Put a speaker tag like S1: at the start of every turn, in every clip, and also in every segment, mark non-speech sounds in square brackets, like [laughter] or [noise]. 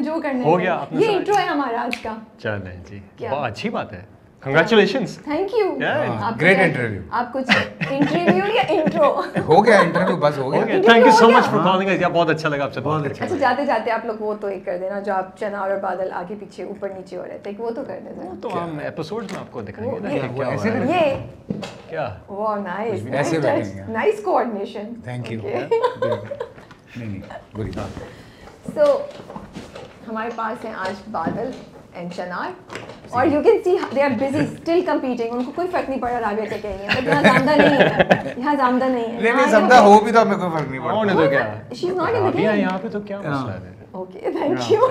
S1: جو کرنا
S2: ہے یہ کیا اچھی بات ہے congratulations
S1: thank you great interview آپ کچھ انٹرویو یا انٹرو ہو گیا انٹرویو بس ہو گیا thank you so much for
S2: calling اس بہت اچھا لگا آپ سے بہت اچھا
S1: جاتے جاتے آپ لوگ وہ تو ایک کر دینا جو آپ چنار اور بادل آگے پیچھے اوپر نیچے ہو رہے تھے وہ تو کر دینا تو
S2: ہم ایپیسوڈ میں آپ کو دکھائیں گے یہ- کیا ایسے یہ
S1: واہ نائس ایسے۔ نائس کوآرڈینیشن تھینک یو نہیں
S3: نہیں بات
S1: سو ہمارے پاس ہیں آج بادل اینڈ چنار اور you can see they are busy still competing ان کو کوئی فرق نہیں پڑ رہا رابعہ کیا کہیں بٹ یہاں زامدہ نہیں ہے۔ یہاں زامدہ نہیں ہے۔ نہیں سمجھا ہو
S3: بھی تو ہمیں کوئی فرق نہیں پڑتا۔ ہونے تو
S2: کیا؟ شی از ناٹ ان ابھی یہاں پہ تو کیا مسئلہ ہے؟
S1: اوکے تھینک یو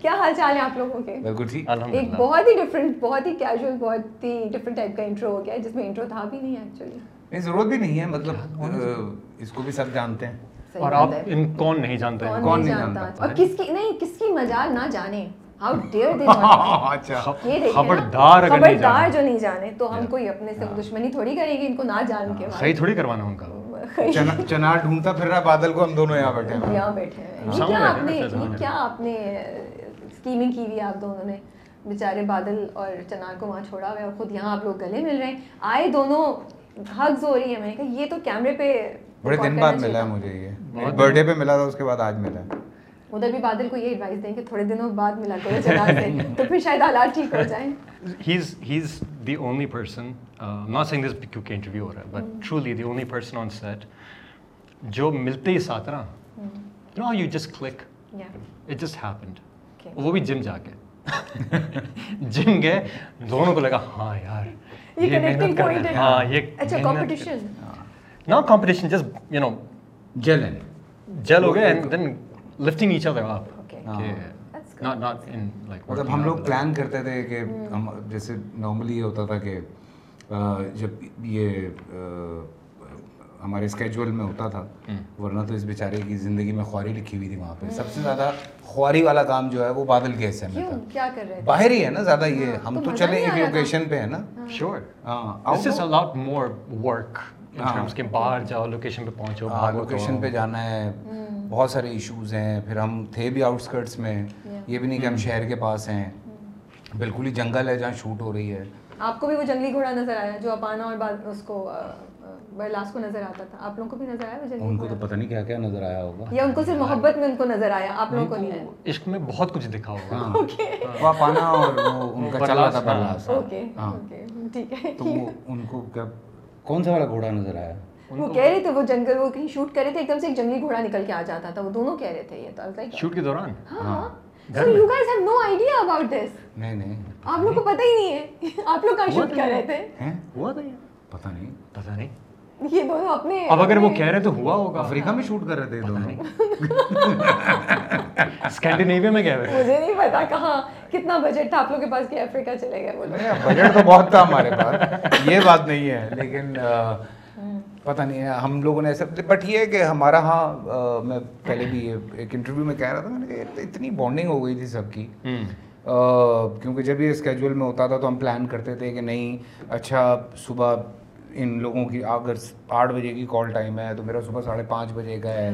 S1: کیا حال چال ہے آپ لوگوں کے؟
S3: بالکل ٹھیک۔
S2: ایک
S1: بہت ہی ڈفرینٹ بہت ہی کیجول بہت ہی ڈفرینٹ ٹائپ کا انٹرو ہو گیا ہے جس میں انٹرو تھا بھی نہیں ایکچولی
S3: نہیں ضرورت بھی نہیں ہے مطلب اس کو بھی سب جانتے ہیں۔
S1: اور آپ
S2: ان کون نہیں جانتے؟ ہیں کون نہیں جانتا؟ اور
S1: کس کی نہیں کس کی مجال نہ جانے۔ ہاؤ ڈیئر دے اچھا۔
S2: خبردار اگر نہیں خبردار جانے۔ جو
S1: نہیں جانے تو ہم کوئی اپنے سے دشمنی تھوڑی کریں گے ان کو نہ جان کے صحیح تھوڑی
S2: کروانا ان کا۔
S1: چنا
S3: چنار ڈھونڈتا پھر رہا بادل کو ہم دونوں یہاں بیٹھے ہیں۔ یہاں
S1: بیٹھے ہیں۔ کیا آپ نے کیا آپ نے اسکیمنگ کی ہوئی آپ دونوں نے؟ بیچارے بادل اور چنار کو وہاں چھوڑا ہوا ہے اور خود یہاں آپ لوگ گلے مل رہے ہیں۔ آئے دونوں حگز ہو رہی ہے۔ میں نے کہا یہ تو کیمرے پہ بڑے دن بعد ملا ہے
S3: مجھے یہ۔ برتھ ڈے پہ ملا تھا اس کے بعد آج ملا۔ ہے
S1: ادھر بھی بادل کو یہ ایڈوائس دیں کہ تھوڑے دنوں بعد ملا کرو سے تو پھر شاید حالات ٹھیک ہو جائیں۔
S2: He is he is the only person not saying this کیونکہ انٹرویو ہو رہا ہے but truly the only person on set جو ملتے ہی ساتھ نا know you just click
S1: it
S2: just happened وہ بھی جم جا کے۔ [laughs] جم گئے دونوں کو لگا ہاں یار
S1: یہ محنت کر۔
S2: ہاں یہ اچھا محنت not competition just you know
S3: جلن
S2: جل ہو گئے and then lifting each other up Okay.
S1: Not not
S2: in like مطلب ہم لوگ پلان
S3: کرتے تھے کہ ہم جیسے نارملی یہ ہوتا تھا کہ جب یہ ہمارے اسکیجول میں ہوتا تھا ورنہ تو اس بیچارے کی زندگی میں خواری لکھی ہوئی تھی وہاں پہ سب سے زیادہ خواری والا کام جو ہے وہ بادل کے حصے میں
S1: تھا باہر
S3: ہی ہے نا زیادہ یہ ہم تو چلے ایک۔ لوکیشن پہ ہے نا
S1: شیور
S3: ہاں
S2: ٹرمز کے باہر جاؤ لوکیشن پہ پہنچو لوکیشن پہ
S3: جانا ہے۔ بہت سارے ایشوز ہیں۔ پھر ہم تھے بھی آؤٹ اسکرٹس میں
S1: یہ
S3: بھی نہیں کہ ہم شہر کے پاس ہیں۔ بالکل ہی جنگل ہے جہاں شوٹ ہو رہی ہے۔
S1: آپ کو بھی وہ جنگلی گھوڑا نظر آیا جو اپانا اور بعد اس کو برلاس کو نظر آتا تھا؟ آپ لوگوں کو بھی نظر آیا وہ جنگلی ان کو تو
S3: پتہ نہیں کیا کیا نظر آیا ہوگا۔ یا
S1: ان کو صرف محبت میں ان کو نظر آیا آپ لوگوں کو نہیں آیا؟
S2: عشق میں بہت کچھ دکھا ہوگا ہاں۔
S1: وہ پانا اور وہ
S3: ان کا چل رہا تھا برلاس
S1: اوکے ہاں۔ اوکے ٹھیک ہے۔ تو وہ
S3: ان کو کیا کون سا والا گھوڑا نظر آیا؟
S2: وہ کہہ رہے
S1: تھے وہ جنگل وہ کہیں شوٹ کر رہے تھے ایک دم سے ایک جنگلی گھوڑا نکل کے آ جاتا تھا وہ دونوں کہہ رہے تھے یہ تو شوٹ
S2: کے دوران؟
S1: ہاں so you guys have no idea about this
S3: نہیں نہیں۔ آپ لوگ
S1: کو پتہ ہی نہیں ہے۔ [laughs] آپ لوگ کہاں شوٹ کر رہے تھے؟
S3: ہیں؟
S2: ہوا تھا یہ؟
S3: پتہ نہیں۔
S2: پتہ نہیں۔
S1: یہ دونوں اپنے اب اگر وہ کہہ رہے
S2: تو ہوا ہوگا۔ افریقہ
S3: میں شوٹ کر رہے تھے یہ دونوں۔
S2: اسکینڈینیویا میں گئے ہوئے مجھے
S1: نہیں پتا کہاں کتنا بجٹ تھا آپ لوگ کے پاس کہ افریقہ چلے گئے وہ لوگ۔ بجٹ تو
S3: بہت تھا ہمارے پاس۔ یہ بات نہیں ہے لیکن پتہ نہیں ہے ہم لوگوں نے ایسا بٹ یہ ہے کہ ہمارا ہاں میں پہلے بھی یہ ایک انٹرویو میں کہہ رہا تھا میں نے کہ اتنی بانڈنگ ہو گئی تھی سب کی۔ کیونکہ جب یہ اسکیجول میں ہوتا تھا تو ہم پلان کرتے تھے کہ نہیں اچھا صبح ان لوگوں کی اگر آٹھ بجے کی کال ٹائم ہے تو میرا صبح ساڑھے پانچ بجے کا ہے۔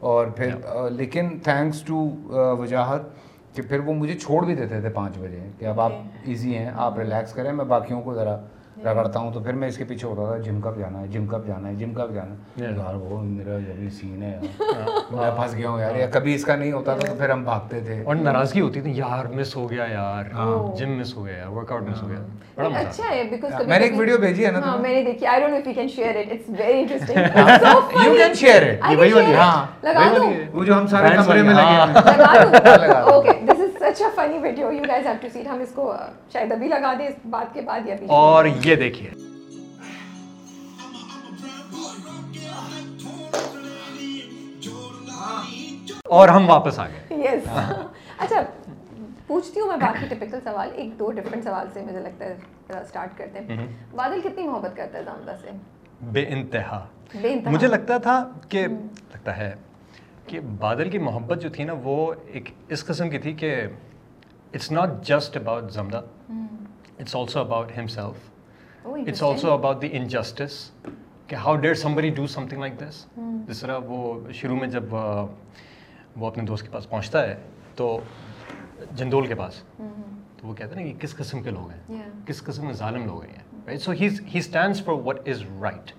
S3: اور پھر لیکن تھینکس ٹو وجاہت کہ پھر وہ مجھے چھوڑ بھی دیتے تھے پانچ بجے کہ اب آپ ایزی ہیں آپ ریلیکس کریں میں باقیوں کو ذرا
S1: رگڑتا
S3: ہوں تو پھر میں اس کے پیچھے ہوتا تھا جم کب جانا ہے جم کب جانا ہے جم کب جانا ہے۔ یار وہ میرا سین ہے
S2: میں پھنس گیا ہوں یار۔ یا
S3: کبھی اس کا نہیں ہوتا تھا تو پھر ہم بھاگتے تھے۔ اور
S2: ناراضگی ہوتی تھی یار مس ہو گیا یار۔ جم مس ہو گیا ورک آؤٹ مس ہو گیا۔ بڑا مزہ۔ اچھا
S1: ہے بیکاز میں نے ایک ویڈیو بھیجی ہے نا ہاں میں نے دیکھی۔ I don't know if you can share it it's very interesting you can share it یہ وہی والی ہاں ہاں۔ لگا دوں۔
S2: وہ جو ہم سارے کمرے میں لگے ہاں۔ ہیں۔ [laughs] لگا
S3: دوں؟ Okay
S1: is such a funny video you guys have to see ہم اس کو شاید ابھی لگا دیں اس بات کے بعد یا ابھی اور یہ
S2: دیکھیے۔ اور ہم واپس آ گئے۔
S1: یس اچھا پوچھتی ہوں میں باقی ٹپکل سوال ایک دو ڈفرینٹ سوال سے مجھے لگتا ہے اسٹارٹ کرتے ہیں۔ بادل کتنی محبت کرتا ہے زامدہ سے؟
S2: بے انتہا۔
S1: مجھے
S2: لگتا تھا کہ لگتا ہے کہ بادل کی محبت جو تھی نا وہ ایک اس قسم کی تھی کہ it's not just about Zamda. It's also about himself.
S1: Oh, It's interesting. also
S2: about the injustice. کہ how dare somebody do something like this? جس طرح وہ شروع میں جب وہ اپنے دوست کے پاس پہنچتا ہے تو جندول کے پاس
S1: تو
S2: وہ کہتے ہیں نا کہ کس قسم کے لوگ ہیں. کس قسم کے ظالم لوگ ہیں right so he stands for what is right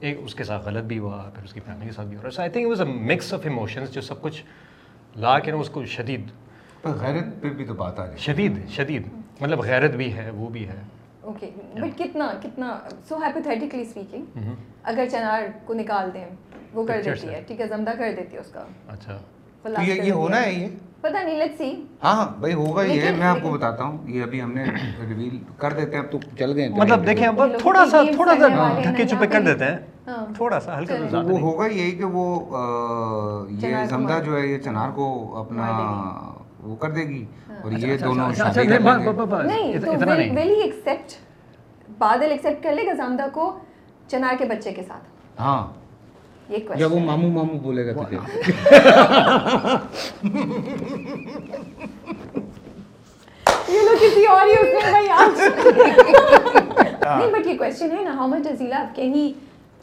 S2: ایک اس کے ساتھ غلط بھی ہوا پھر اس کی فیملی کے ساتھ بھی ہو رہا so I think was a mix of emotions جو سب کچھ لا کے نا اس کو شدید
S3: پر غیرت پہ بھی تو بات آ رہی ہے۔ شدید
S2: شدید۔ مطلب غیرت بھی ہے وہ بھی ہے۔
S1: اوکے بٹ کتنا کتنا سو ہائپوتھیٹیکلی اسپیکنگ اگر چنار کو نکال دیں وہ کر دیتی۔ ہے ٹھیک ہے زمدہ کر دیتی ہے اس کا۔
S2: اچھا۔
S1: یہ یہ۔ ہونا ہے
S3: یہ؟
S1: پتہ نہیں لیٹس سی
S3: ہاں ہاں بھائی ہوگا یہ لیکن- میں آپ کو بتاتا ہوں یہ ابھی ہم نے ریویل کر دیتے ہیں اب تو چل گئے مطلب دیکھیں
S2: اب تھوڑا سا تھوڑا سا ڈھکے نا چھپے کر۔ دیتے ہیں۔
S1: ہاں۔
S2: تھوڑا سا ہلکا سا وہ ہوگا
S3: یہی کہ وہ یہ چنار کو زمدہ جو ہے یہ چنار کو اپنا وہ کر دے گی اور یہ دونوں شادی کر بس- لیں گے۔ بس-
S2: بس، نہیں تو اتنا ول
S1: ہی ایکسیپٹ بادل ایکسیپٹ کر لے گا زمدہ کو چنار کے بچے کے ساتھ۔
S3: ہاں۔
S1: یہ جب وہ کوشچن
S3: ماموں ماموں بولے گا تجھے۔
S1: یہ لوگ کسی اور ہی اس میں بھائی آج۔ [laughs] نہیں بٹ یہ کوشچن ہے نا how much does he love can he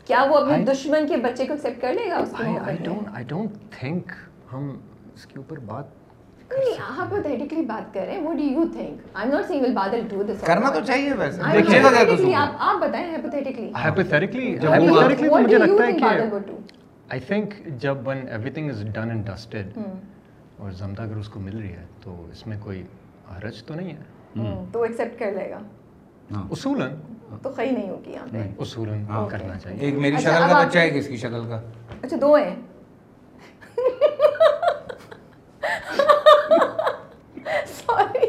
S1: کیا وہ اپنے دشمن کے بچے کو ایکسیپٹ کر لے گا اس محبت میں؟ Don't-
S2: I don't think ہم اس کے اوپر بات
S1: بات بادل کرنا. تو
S3: چاہیے ویسے دیکھیے گا کیا آپ
S1: آپ بتائیں
S2: مجھے لگتا ہے کہ اور زمدہ اگر اس کو مل رہی ہے تو اس میں کوئی حرج تو نہیں ہے
S1: تو ایکسیپٹ کر لے گا۔
S2: اصولاً
S1: تو خی نہیں ہوگی یہاں پہ
S2: اصولاً ہاں۔ کرنا چاہیے ایک
S1: میری شکل کا بچہ ہے
S3: کس کی شکل کا
S1: اچھا دو ہیں سوری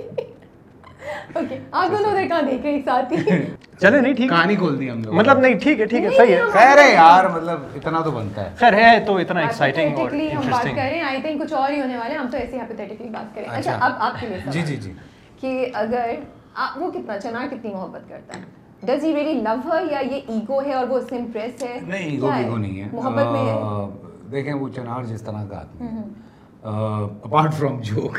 S1: اوکے آپ دونوں ادھر کہاں دیکھ رہے ہیں ایک ساتھ ہی۔
S2: چلے نہیں ٹھیک کہانی
S3: کھول دی ہم لوگ مطلب نہیں
S2: ٹھیک ہے ٹھیک ہے صحیح ہے۔
S1: خیر ہے یار
S3: مطلب اتنا تو بنتا ہے۔
S2: خیر ہے تو اتنا ایکسائٹنگ اور Hypothetically ہم بات انٹرسٹنگ کر
S1: رہے ہیں آئی تھنک کچھ اور ہی ہونے والے ہیں ہم تو ایسے ہائپوتھیٹکلی بات کریں۔ اچھا اب آپ کے لیے جی جی
S3: جی۔
S1: کہ اگر وہ کتنا چنار کتنی محبت کرتا ہے؟ ڈز ہی ریلی لو ہر یا یہ ایگو ہے اور وہ اس سے امپریس ہے؟ نہیں ایگو ایگو نہیں
S3: ہے۔ محبت میں ہے۔ دیکھیں وہ چنار جس طرح کا آدمی ہے۔ اپارٹ فرام جوک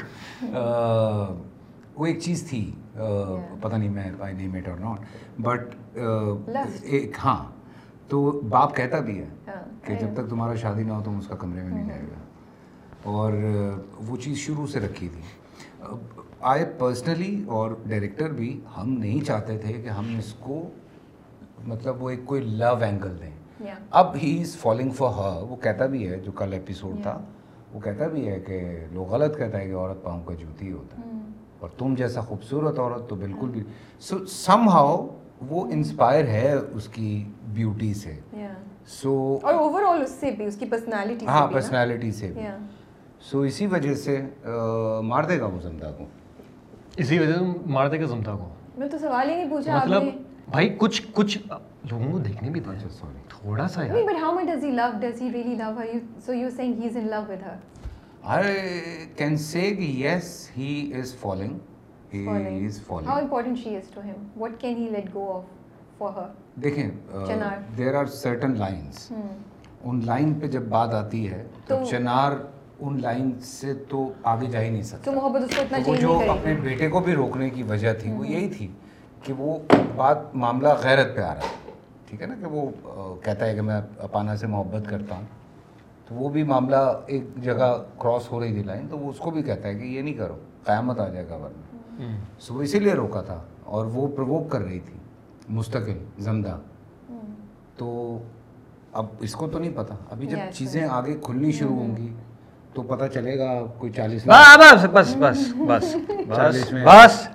S3: وہ ایک چیز تھی۔ پتہ نہیں میں آئی نیم اٹ اور ناٹ بٹ. ایک ہاں تو باپ کہتا بھی ہے
S1: کہ جب
S3: تک تمہارا شادی نہ ہو تم اس کا کمرے میں نہیں جائے گا اور وہ چیز شروع سے رکھی تھی آئی پرسنلی اور ڈائریکٹر بھی ہم نہیں چاہتے تھے کہ ہم اس کو مطلب وہ ایک کوئی لو اینگل دیں. اب ہی از فالنگ فار ہر وہ کہتا بھی ہے جو کل ایپیسوڈ تھا وہ کہتا بھی ہے کہ لوگ غلط کہتا ہے کہ عورت پاؤں کا جوتی ہوتا
S1: ہے
S3: اور تم جیسا خوبصورت عورت تو بالکل بھی سو سم ہاؤ وہ انسپائر ہے اس کی بیوٹی سے.
S1: Yeah.
S3: سو اور
S1: اوور آل اس سے بھی اس کی پرسنالٹی ہاں
S3: پرسنالٹی سے بھی.
S1: Yeah.
S3: سو اسی وجہ سے مار دے گا وہ زمدہ کو.
S2: اسی وجہ سے مار دے گا زمتا کو.
S1: میں تو سوال ہی نہیں پوچھا آپ مطلب
S2: بھائی کچھ کچھ لوگوں کو دیکھنے بھی اچھا دیں
S3: سوری
S2: تھوڑا سا نہیں یار.
S1: But how much does he love does he really love her so you seeing he is in love with her
S3: I can say کہ yes he is falling he is how falling
S1: important she is to him what can he let go of for her
S3: دیکھیں. There are certain lines
S1: in
S3: line پہ جب بات آتی ہے تو چنار in line سے تو آگے جا ہی نہیں سکتا۔ تو
S1: محبت اس کو اتنا وہ جو اپنے
S3: بیٹے کو بھی روکنے کی وجہ تھی وہ یہی تھی کہ وہ بات معاملہ غیرت پہ آ رہا ہے۔ ٹھیک ہے نا کہ وہ کہتا ہے کہ میں اپانا سے محبت کرتا ہوں۔ تو وہ بھی معاملہ ایک جگہ کراس ہو رہی تھی لائن تو وہ اس کو بھی کہتا ہے کہ یہ نہیں کرو قیامت آ جائے گا ورنہ۔ سو اسی لیے روکا تھا اور وہ پرووک کر رہی تھی مستقل زمدہ تو اب اس کو تو نہیں پتا۔ ابھی جب چیزیں آگے کھلنی شروع ہوں گی تو پتہ چلے گا کوئی چالیس
S2: بس بس بس بس بس۔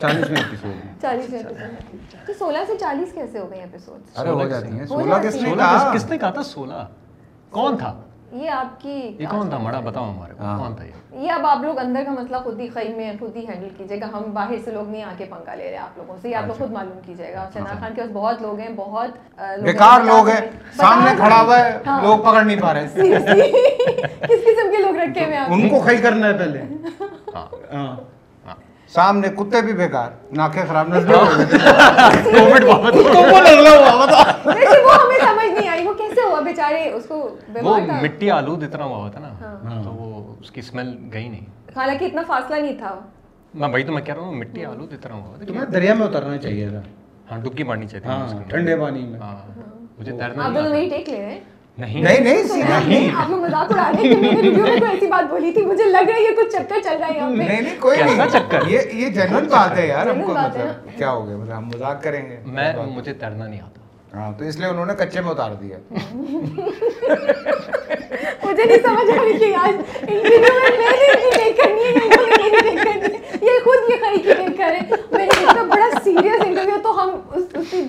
S3: چالیس میں- بس
S1: چالیس میں ایپیسوڈ چالیس ایپیسوڈ تو سولہ سے چالیس کیسے ہو گئے ایپیسوڈ ارے
S3: ہو جاتی ہیں. ہو سولہ جاتی کس ہیں۔ نے سولہ کہا؟ کس- کس
S2: نے کہا تھا سولہ؟ کون تھا؟
S1: یہ آپ کی یہ کون تھا؟ مڑا بتاؤ
S2: ہمارے کو. ہاں۔ کون تھا یہ؟
S1: یہ اب آپ لوگ اندر کا مسئلہ خود ہی خیم میں خود ہی ہینڈل کیجیے گا. ہم باہر سے لوگ نہیں آ کے پنگا لے رہے آپ لوگوں سے. یہ آپ لوگ خود معلوم کیجیے گا. چنار خان کے پاس بہت لوگ ہیں بہت بیکار کے لوگ ہیں. سامنے۔ کھڑا ہوا ہے. ہاں۔ لوگ پکڑ
S3: نہیں پا رہے؟ [laughs]
S1: کس قسم کے لوگ رکھے ہوئے ہیں ان کو کھئی
S3: کرنا ہے پہلے.
S1: [laughs]
S3: ہاں. سامنے کتے بھی بیکار ناکے خراب نہ کووڈ بابا تو وہ نگلا ہوا تھا لیکن وہ ہمیں
S1: سمجھ نہیں آئی وہ کیسے ہوا؟ بیچارے اس کو وہ مٹی آلود
S2: اتنا ہوا تھا نا ہاں۔ تو وہ اس کی سمیل گئی نہیں۔
S1: حالانکہ اتنا فاصلہ نہیں تھا۔
S2: میں بھائی تو میں کہہ رہا ہوں مٹی آلود اتنا ہوا تھا تمہیں دریا
S3: میں اترنا چاہیے۔ تھا
S2: ہاں ڈبکی مارنی چاہیے۔ تھی ٹھنڈے
S3: پانی میں۔
S2: ہاں، مجھے تیرنا آپ دونوں وہی
S1: ٹیک لے رہے۔ ہیں
S2: نہیں۔ نہیں
S3: سیدھا۔ نہیں آپ
S1: نے مذاق اڑا رہے ہیں میں نے ریویو میں کوئی ایسی بات بولی تھی مجھے لگ رہا ہے یہ کچھ چکر چل رہا ہے یہاں پہ۔ نہیں نہیں کوئی نہیں۔
S3: چکر؟ یہ یہ جنرل بات ہے یار ہم کو مطلب کیا ہو گیا؟ مطلب ہم مذاق کریں گے۔ میں مجھے
S2: تیرنا نہیں آتا۔
S3: ہاں تو اس لیے انہوں نے کچے میں اتار دیا۔
S1: مجھے نہیں سمجھ آ رہی کہ یار انٹرویو میں میں نے نہیں کرنی ہے یہ خود یہ کریں۔ میں اتنا بڑا سیریس انٹرویو تو ہم اس کی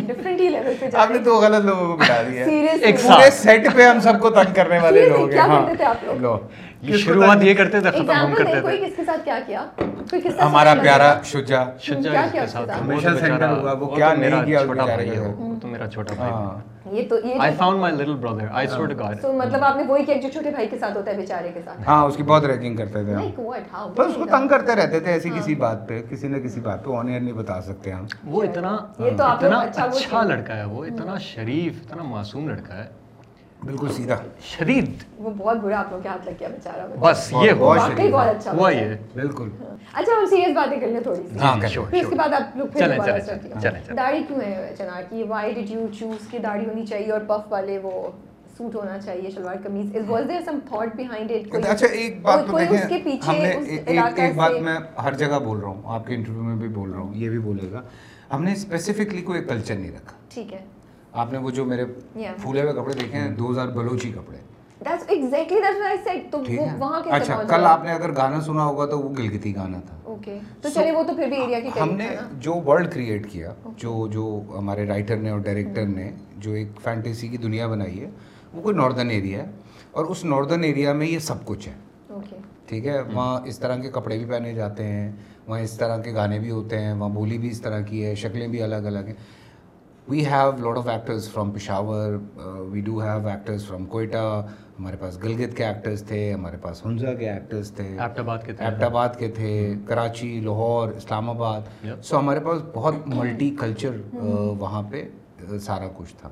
S1: ڈیفرنٹ ہی لیول پہ آپ نے دو
S3: غلط لوگوں کو بتا دیا
S1: ایک پورے سیٹ
S3: پہ ہم سب کو تنگ کرنے والے لوگ ہیں ہاں۔
S2: یہ شروعات یہ کرتے تھے ختم ہم کرتے تھے۔
S1: ہمارا پیارا
S3: شجا
S2: شجا کے ساتھ۔ ہمیشہ سینٹر ہوا وہ کیا نہیں کیا چھوٹا بھائی ہے۔ وہ تو میرا چھوٹا بھائی ہاں۔ ہے ہاں،
S3: نہ کسی بات پہ آن نہیں بتا سکتے ہم۔
S2: وہ اتنا اتنا اچھا, اچھا لڑکا ہے وہ اتنا شریف اتنا معصوم لڑکا ہے۔
S3: بالکل سیدھا۔
S2: شدید۔
S1: وہ بہت برا آپ لوگ کے ہاتھ لگ گیا بیچارہ۔ بس یہ ہوا واقعی بہت اچھا ہوا یہ۔
S3: بالکل۔
S1: اچھا ہم سیریس باتیں کر لیں تھوڑی سی۔ ہاں پھر اس کے بعد آپ لوگ پھر دوبارہ چلتی ہوں۔ داڑھی کیوں ہے چنار کی؟ وائی ڈیڈ یو چوز کہ داڑھی ہونی چاہیے اور پف والے وہ سوٹ ہونا چاہیے shalwar kameez is was there some thought behind it اچھا
S3: ایک بات تو دیکھیں ہم نے ایک ایک بات میں ہر جگہ بول رہا ہوں آپ کے انٹرویو میں بھی بول رہا ہوں یہ بھی بولے گا۔ ہم نے اسپیسیفکلی کوئی کلچر نہیں رکھا۔
S1: ٹھیک ہے۔
S3: آپ نے وہ جو میرے پھولے ہوئے کپڑے دیکھے ہیں hmm. دوز آر بلوچی کپڑے۔
S1: اچھا کل آپ؟
S3: نے اگر گانا سنا ہوگا تو وہ گلگتی گانا تھا۔
S1: ہم نے
S3: جو ورلڈ کریٹ کیا جو جو ہمارے رائٹر نے اور ڈائریکٹر نے جو ایک فینٹیسی کی دنیا بنائی ہے وہ کوئی ناردرن ایریا ہے۔ اور اس ناردرن ایریا میں یہ سب کچھ ہے۔ ٹھیک ہے؟ hmm. وہاں اس طرح کے کپڑے بھی پہنے جاتے ہیں وہاں اس طرح کے گانے بھی ہوتے ہیں وہاں بولی بھی اس طرح کی ہے شکلیں بھی الگ الگ ہیں۔ We have lot of actors from Peshawar we do have actors from Quetta ہمارے پاس گلگت کے ایکٹرز تھے ہمارے پاس ہنزا کے ایکٹرز تھے ایبٹ
S2: آباد کے
S3: آباد کے تھے کراچی لاہور اسلام آباد سو ہمارے پاس بہت ملٹی کلچر وہاں پہ سارا کچھ تھا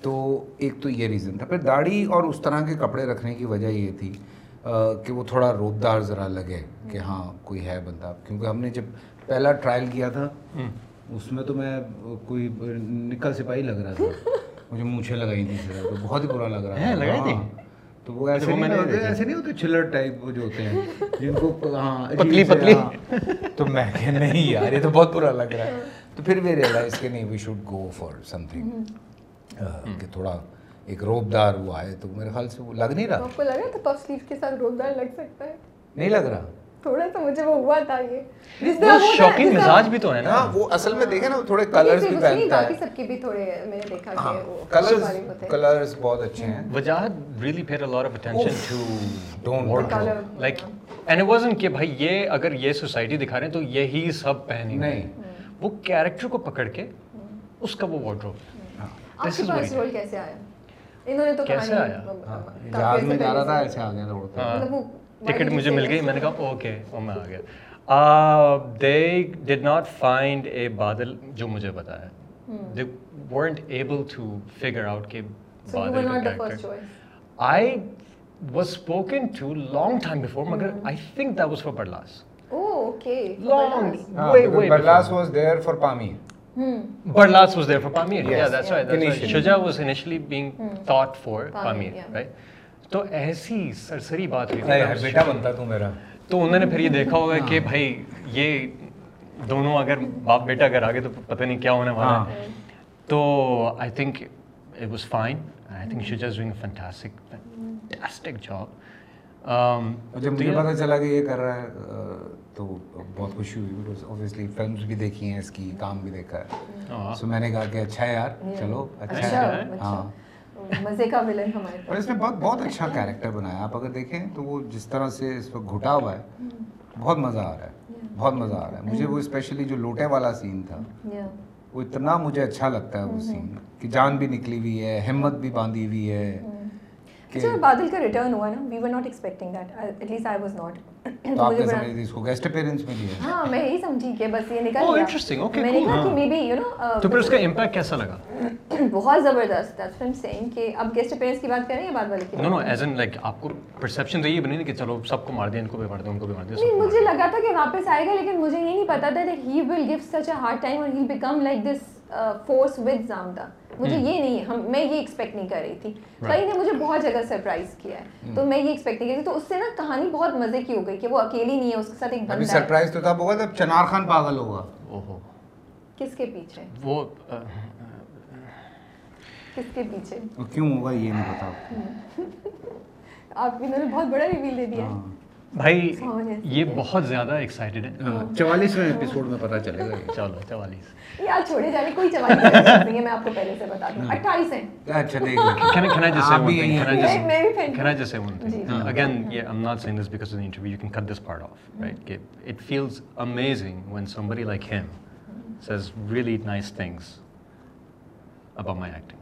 S3: تو ایک تو یہ ریزن تھا پھر داڑھی اور اس طرح کے کپڑے رکھنے کی وجہ یہ تھی کہ وہ تھوڑا روبدار ذرا لگے کہ ہاں کوئی ہے بندہ کیونکہ ہم نے جب پہلا ٹرائل کیا تھا اس میں تو میں کوئی نکل سپاہی لگ رہا تھا۔ مجھے مونچھیں لگائی تھی سر تو بہت ہی برا لگ رہا تھا۔ لگائی تھی ہاں، تو وہ ایسے نہیں ہوتے ایسے نہیں ہوتے چلر ٹائپ وہ جو ہوتے ہیں جن کو ہاں پتلی پتلی۔ ہاں۔ تو میں کہ نہیں یار یہ تو بہت برا لگ رہا ہے۔ تو پھر وی ریئلائز کہ نہیں we should go for something کہ تھوڑا ایک روب دار ہوا ہے۔ تو میرے خیال سے وہ لگ نہیں رہا۔ آپ
S1: کو لگ رہا تھا پف سلیو کے ساتھ روب دار لگ سکتا ہے؟
S3: نہیں لگ رہا۔
S1: تھوڑا سا مجھے وہ ہوا تھا یہ۔ جس طرح وہ مزاج بھی
S2: تو ہے نا۔ ہاں،
S3: وہ اصل میں دیکھیں نا تھوڑے کلرز بھی پہنتا ہے۔ باقی
S1: سب بھی تھوڑے میں نے دیکھا کہ ہاں، وہ
S3: کلرز بہت اچھے ہیں۔
S2: Wajahat really paid a lot of attention to don't work like and it wasn't کہ بھائی یہ اگر یہ سوسائٹی دکھا رہے ہیں تو یہی سب پہنی نہیں۔ وہ کیریکٹر کو پکڑ کے اس کا وہ وارڈروب
S3: ہاں۔
S1: آپ کے پاس رول کیسے آیا؟ انہوں نے تو کہانی کیسے آیا جہاز میں جا رہا تھا ایسے
S3: آ گیا روڈ
S1: ٹکٹ مجھے مل گئی۔ میں نے کہا
S2: اوکے اور میں آ گیا۔ دے ڈڈ ناٹ فائنڈ اے بادل جو مجھے بتایا they weren't able to figure out کہ Badal I was spoken to long time before مگر I think that was for Barlas Barlas
S3: was there for Pamir
S2: Barlas was there for Pamir Shuja was initially being thought for Pamir right تو ایسی سرسری بات ہوئی بیٹا بنتا
S3: تو میرا۔
S2: تو انہوں نے پھر یہ دیکھا ہوگا کہ بھائی یہ دونوں اگر باپ بیٹا اگر آگے تو پتہ نہیں کیا ہونے والا ہے۔
S1: ہاں۔
S2: تو I think it was fine I think she just doing fantastic
S1: fantastic
S2: job جب مجھے پتا
S3: چلا کہ یہ کر رہا ہے تو بہت خوشی ہوئی اوبیسلی فلمز بھی دیکھی ہیں اس کی کام بھی دیکھا ہے۔
S2: ہاں۔ سو
S3: میں نے کہا کہ اچھا ہے یار چلو اچھا, اچھا ہے۔ ہاں۔, ہاں۔
S1: مزے کا ولن ہمارے اور اس میں بہت بہت اچھا کیریکٹر
S3: بنایا آپ اگر دیکھیں تو وہ جس طرح سے اس وقت گھٹا ہوا ہے بہت مزہ آ رہا ہے
S1: بہت مزہ آ رہا ہے مجھے وہ
S3: اسپیشلی جو لوٹے والا سین تھا وہ اتنا مجھے اچھا لگتا ہے وہ سین کہ جان بھی نکلی ہوئی ہے ہمت بھی باندھی ہوئی ہے
S1: بادل کا ریٹرن ہوا نا we were not expecting that at least I was not تو ہاں، یہ oh,
S3: ہاں۔
S1: uh, پھر اس کا
S2: امپیکٹ کیسا لگا؟
S1: [clears throat] بہت زبردست اب گیسٹ اپیرنس کی بات کر رہے ہیں والے نو نو ایز
S2: ان لائک آپ کو پرسیپشن تو یہ بنی کہ چلو سب کو مار دیں ان کو بھی مار دیں ان کو بھی مار دیں مجھے لگا
S1: تھا کہ واپس آئے گا لیکن مجھے یہ نہیں پتا تھا that he will give such a hard time اور he become like this force with Zamda مجھے یہ نہیں ہم میں یہ ایکسپیکٹ نہیں کر رہی تھی فلائی نے مجھے بہت جگہ سرپرائز کیا ہے تو میں یہ ایکسپیکٹ نہیں کر رہی تو اس سے نا کہانی بہت مزے کی ہو گئی کہ وہ اکیلی نہیں ہے اس کے ساتھ ایک بندہ
S3: سرپرائز تو تب ہوگا تب چنار خان پاگل ہوگا
S1: کس کے پیچھے
S2: وہ
S1: کس کے پیچھے
S3: کیوں ہوگا یہ نہیں
S1: بتاؤ آپ انہوں نے بہت بڑا ریویل دے دیا
S2: بھائی ہاں، یہ بہت زیادہ ایکسائٹیڈ ہے۔
S3: ہاں۔ چوالیسویں ایپیسوڈ میں پتہ چلے گا۔
S2: چلو چوالیس۔
S1: یار چھوڑے جانے کوئی چوالیس نہیں ہے میں آپ کو پہلے سے بتا دوں۔ ہاں۔ اٹھائیس ہیں۔
S3: اچھا، ہیں۔ یہ
S2: جی، جی۔ I'm not saying this because of the interview. You can cut this part off it feels amazing when somebody like him says really nice things about my acting.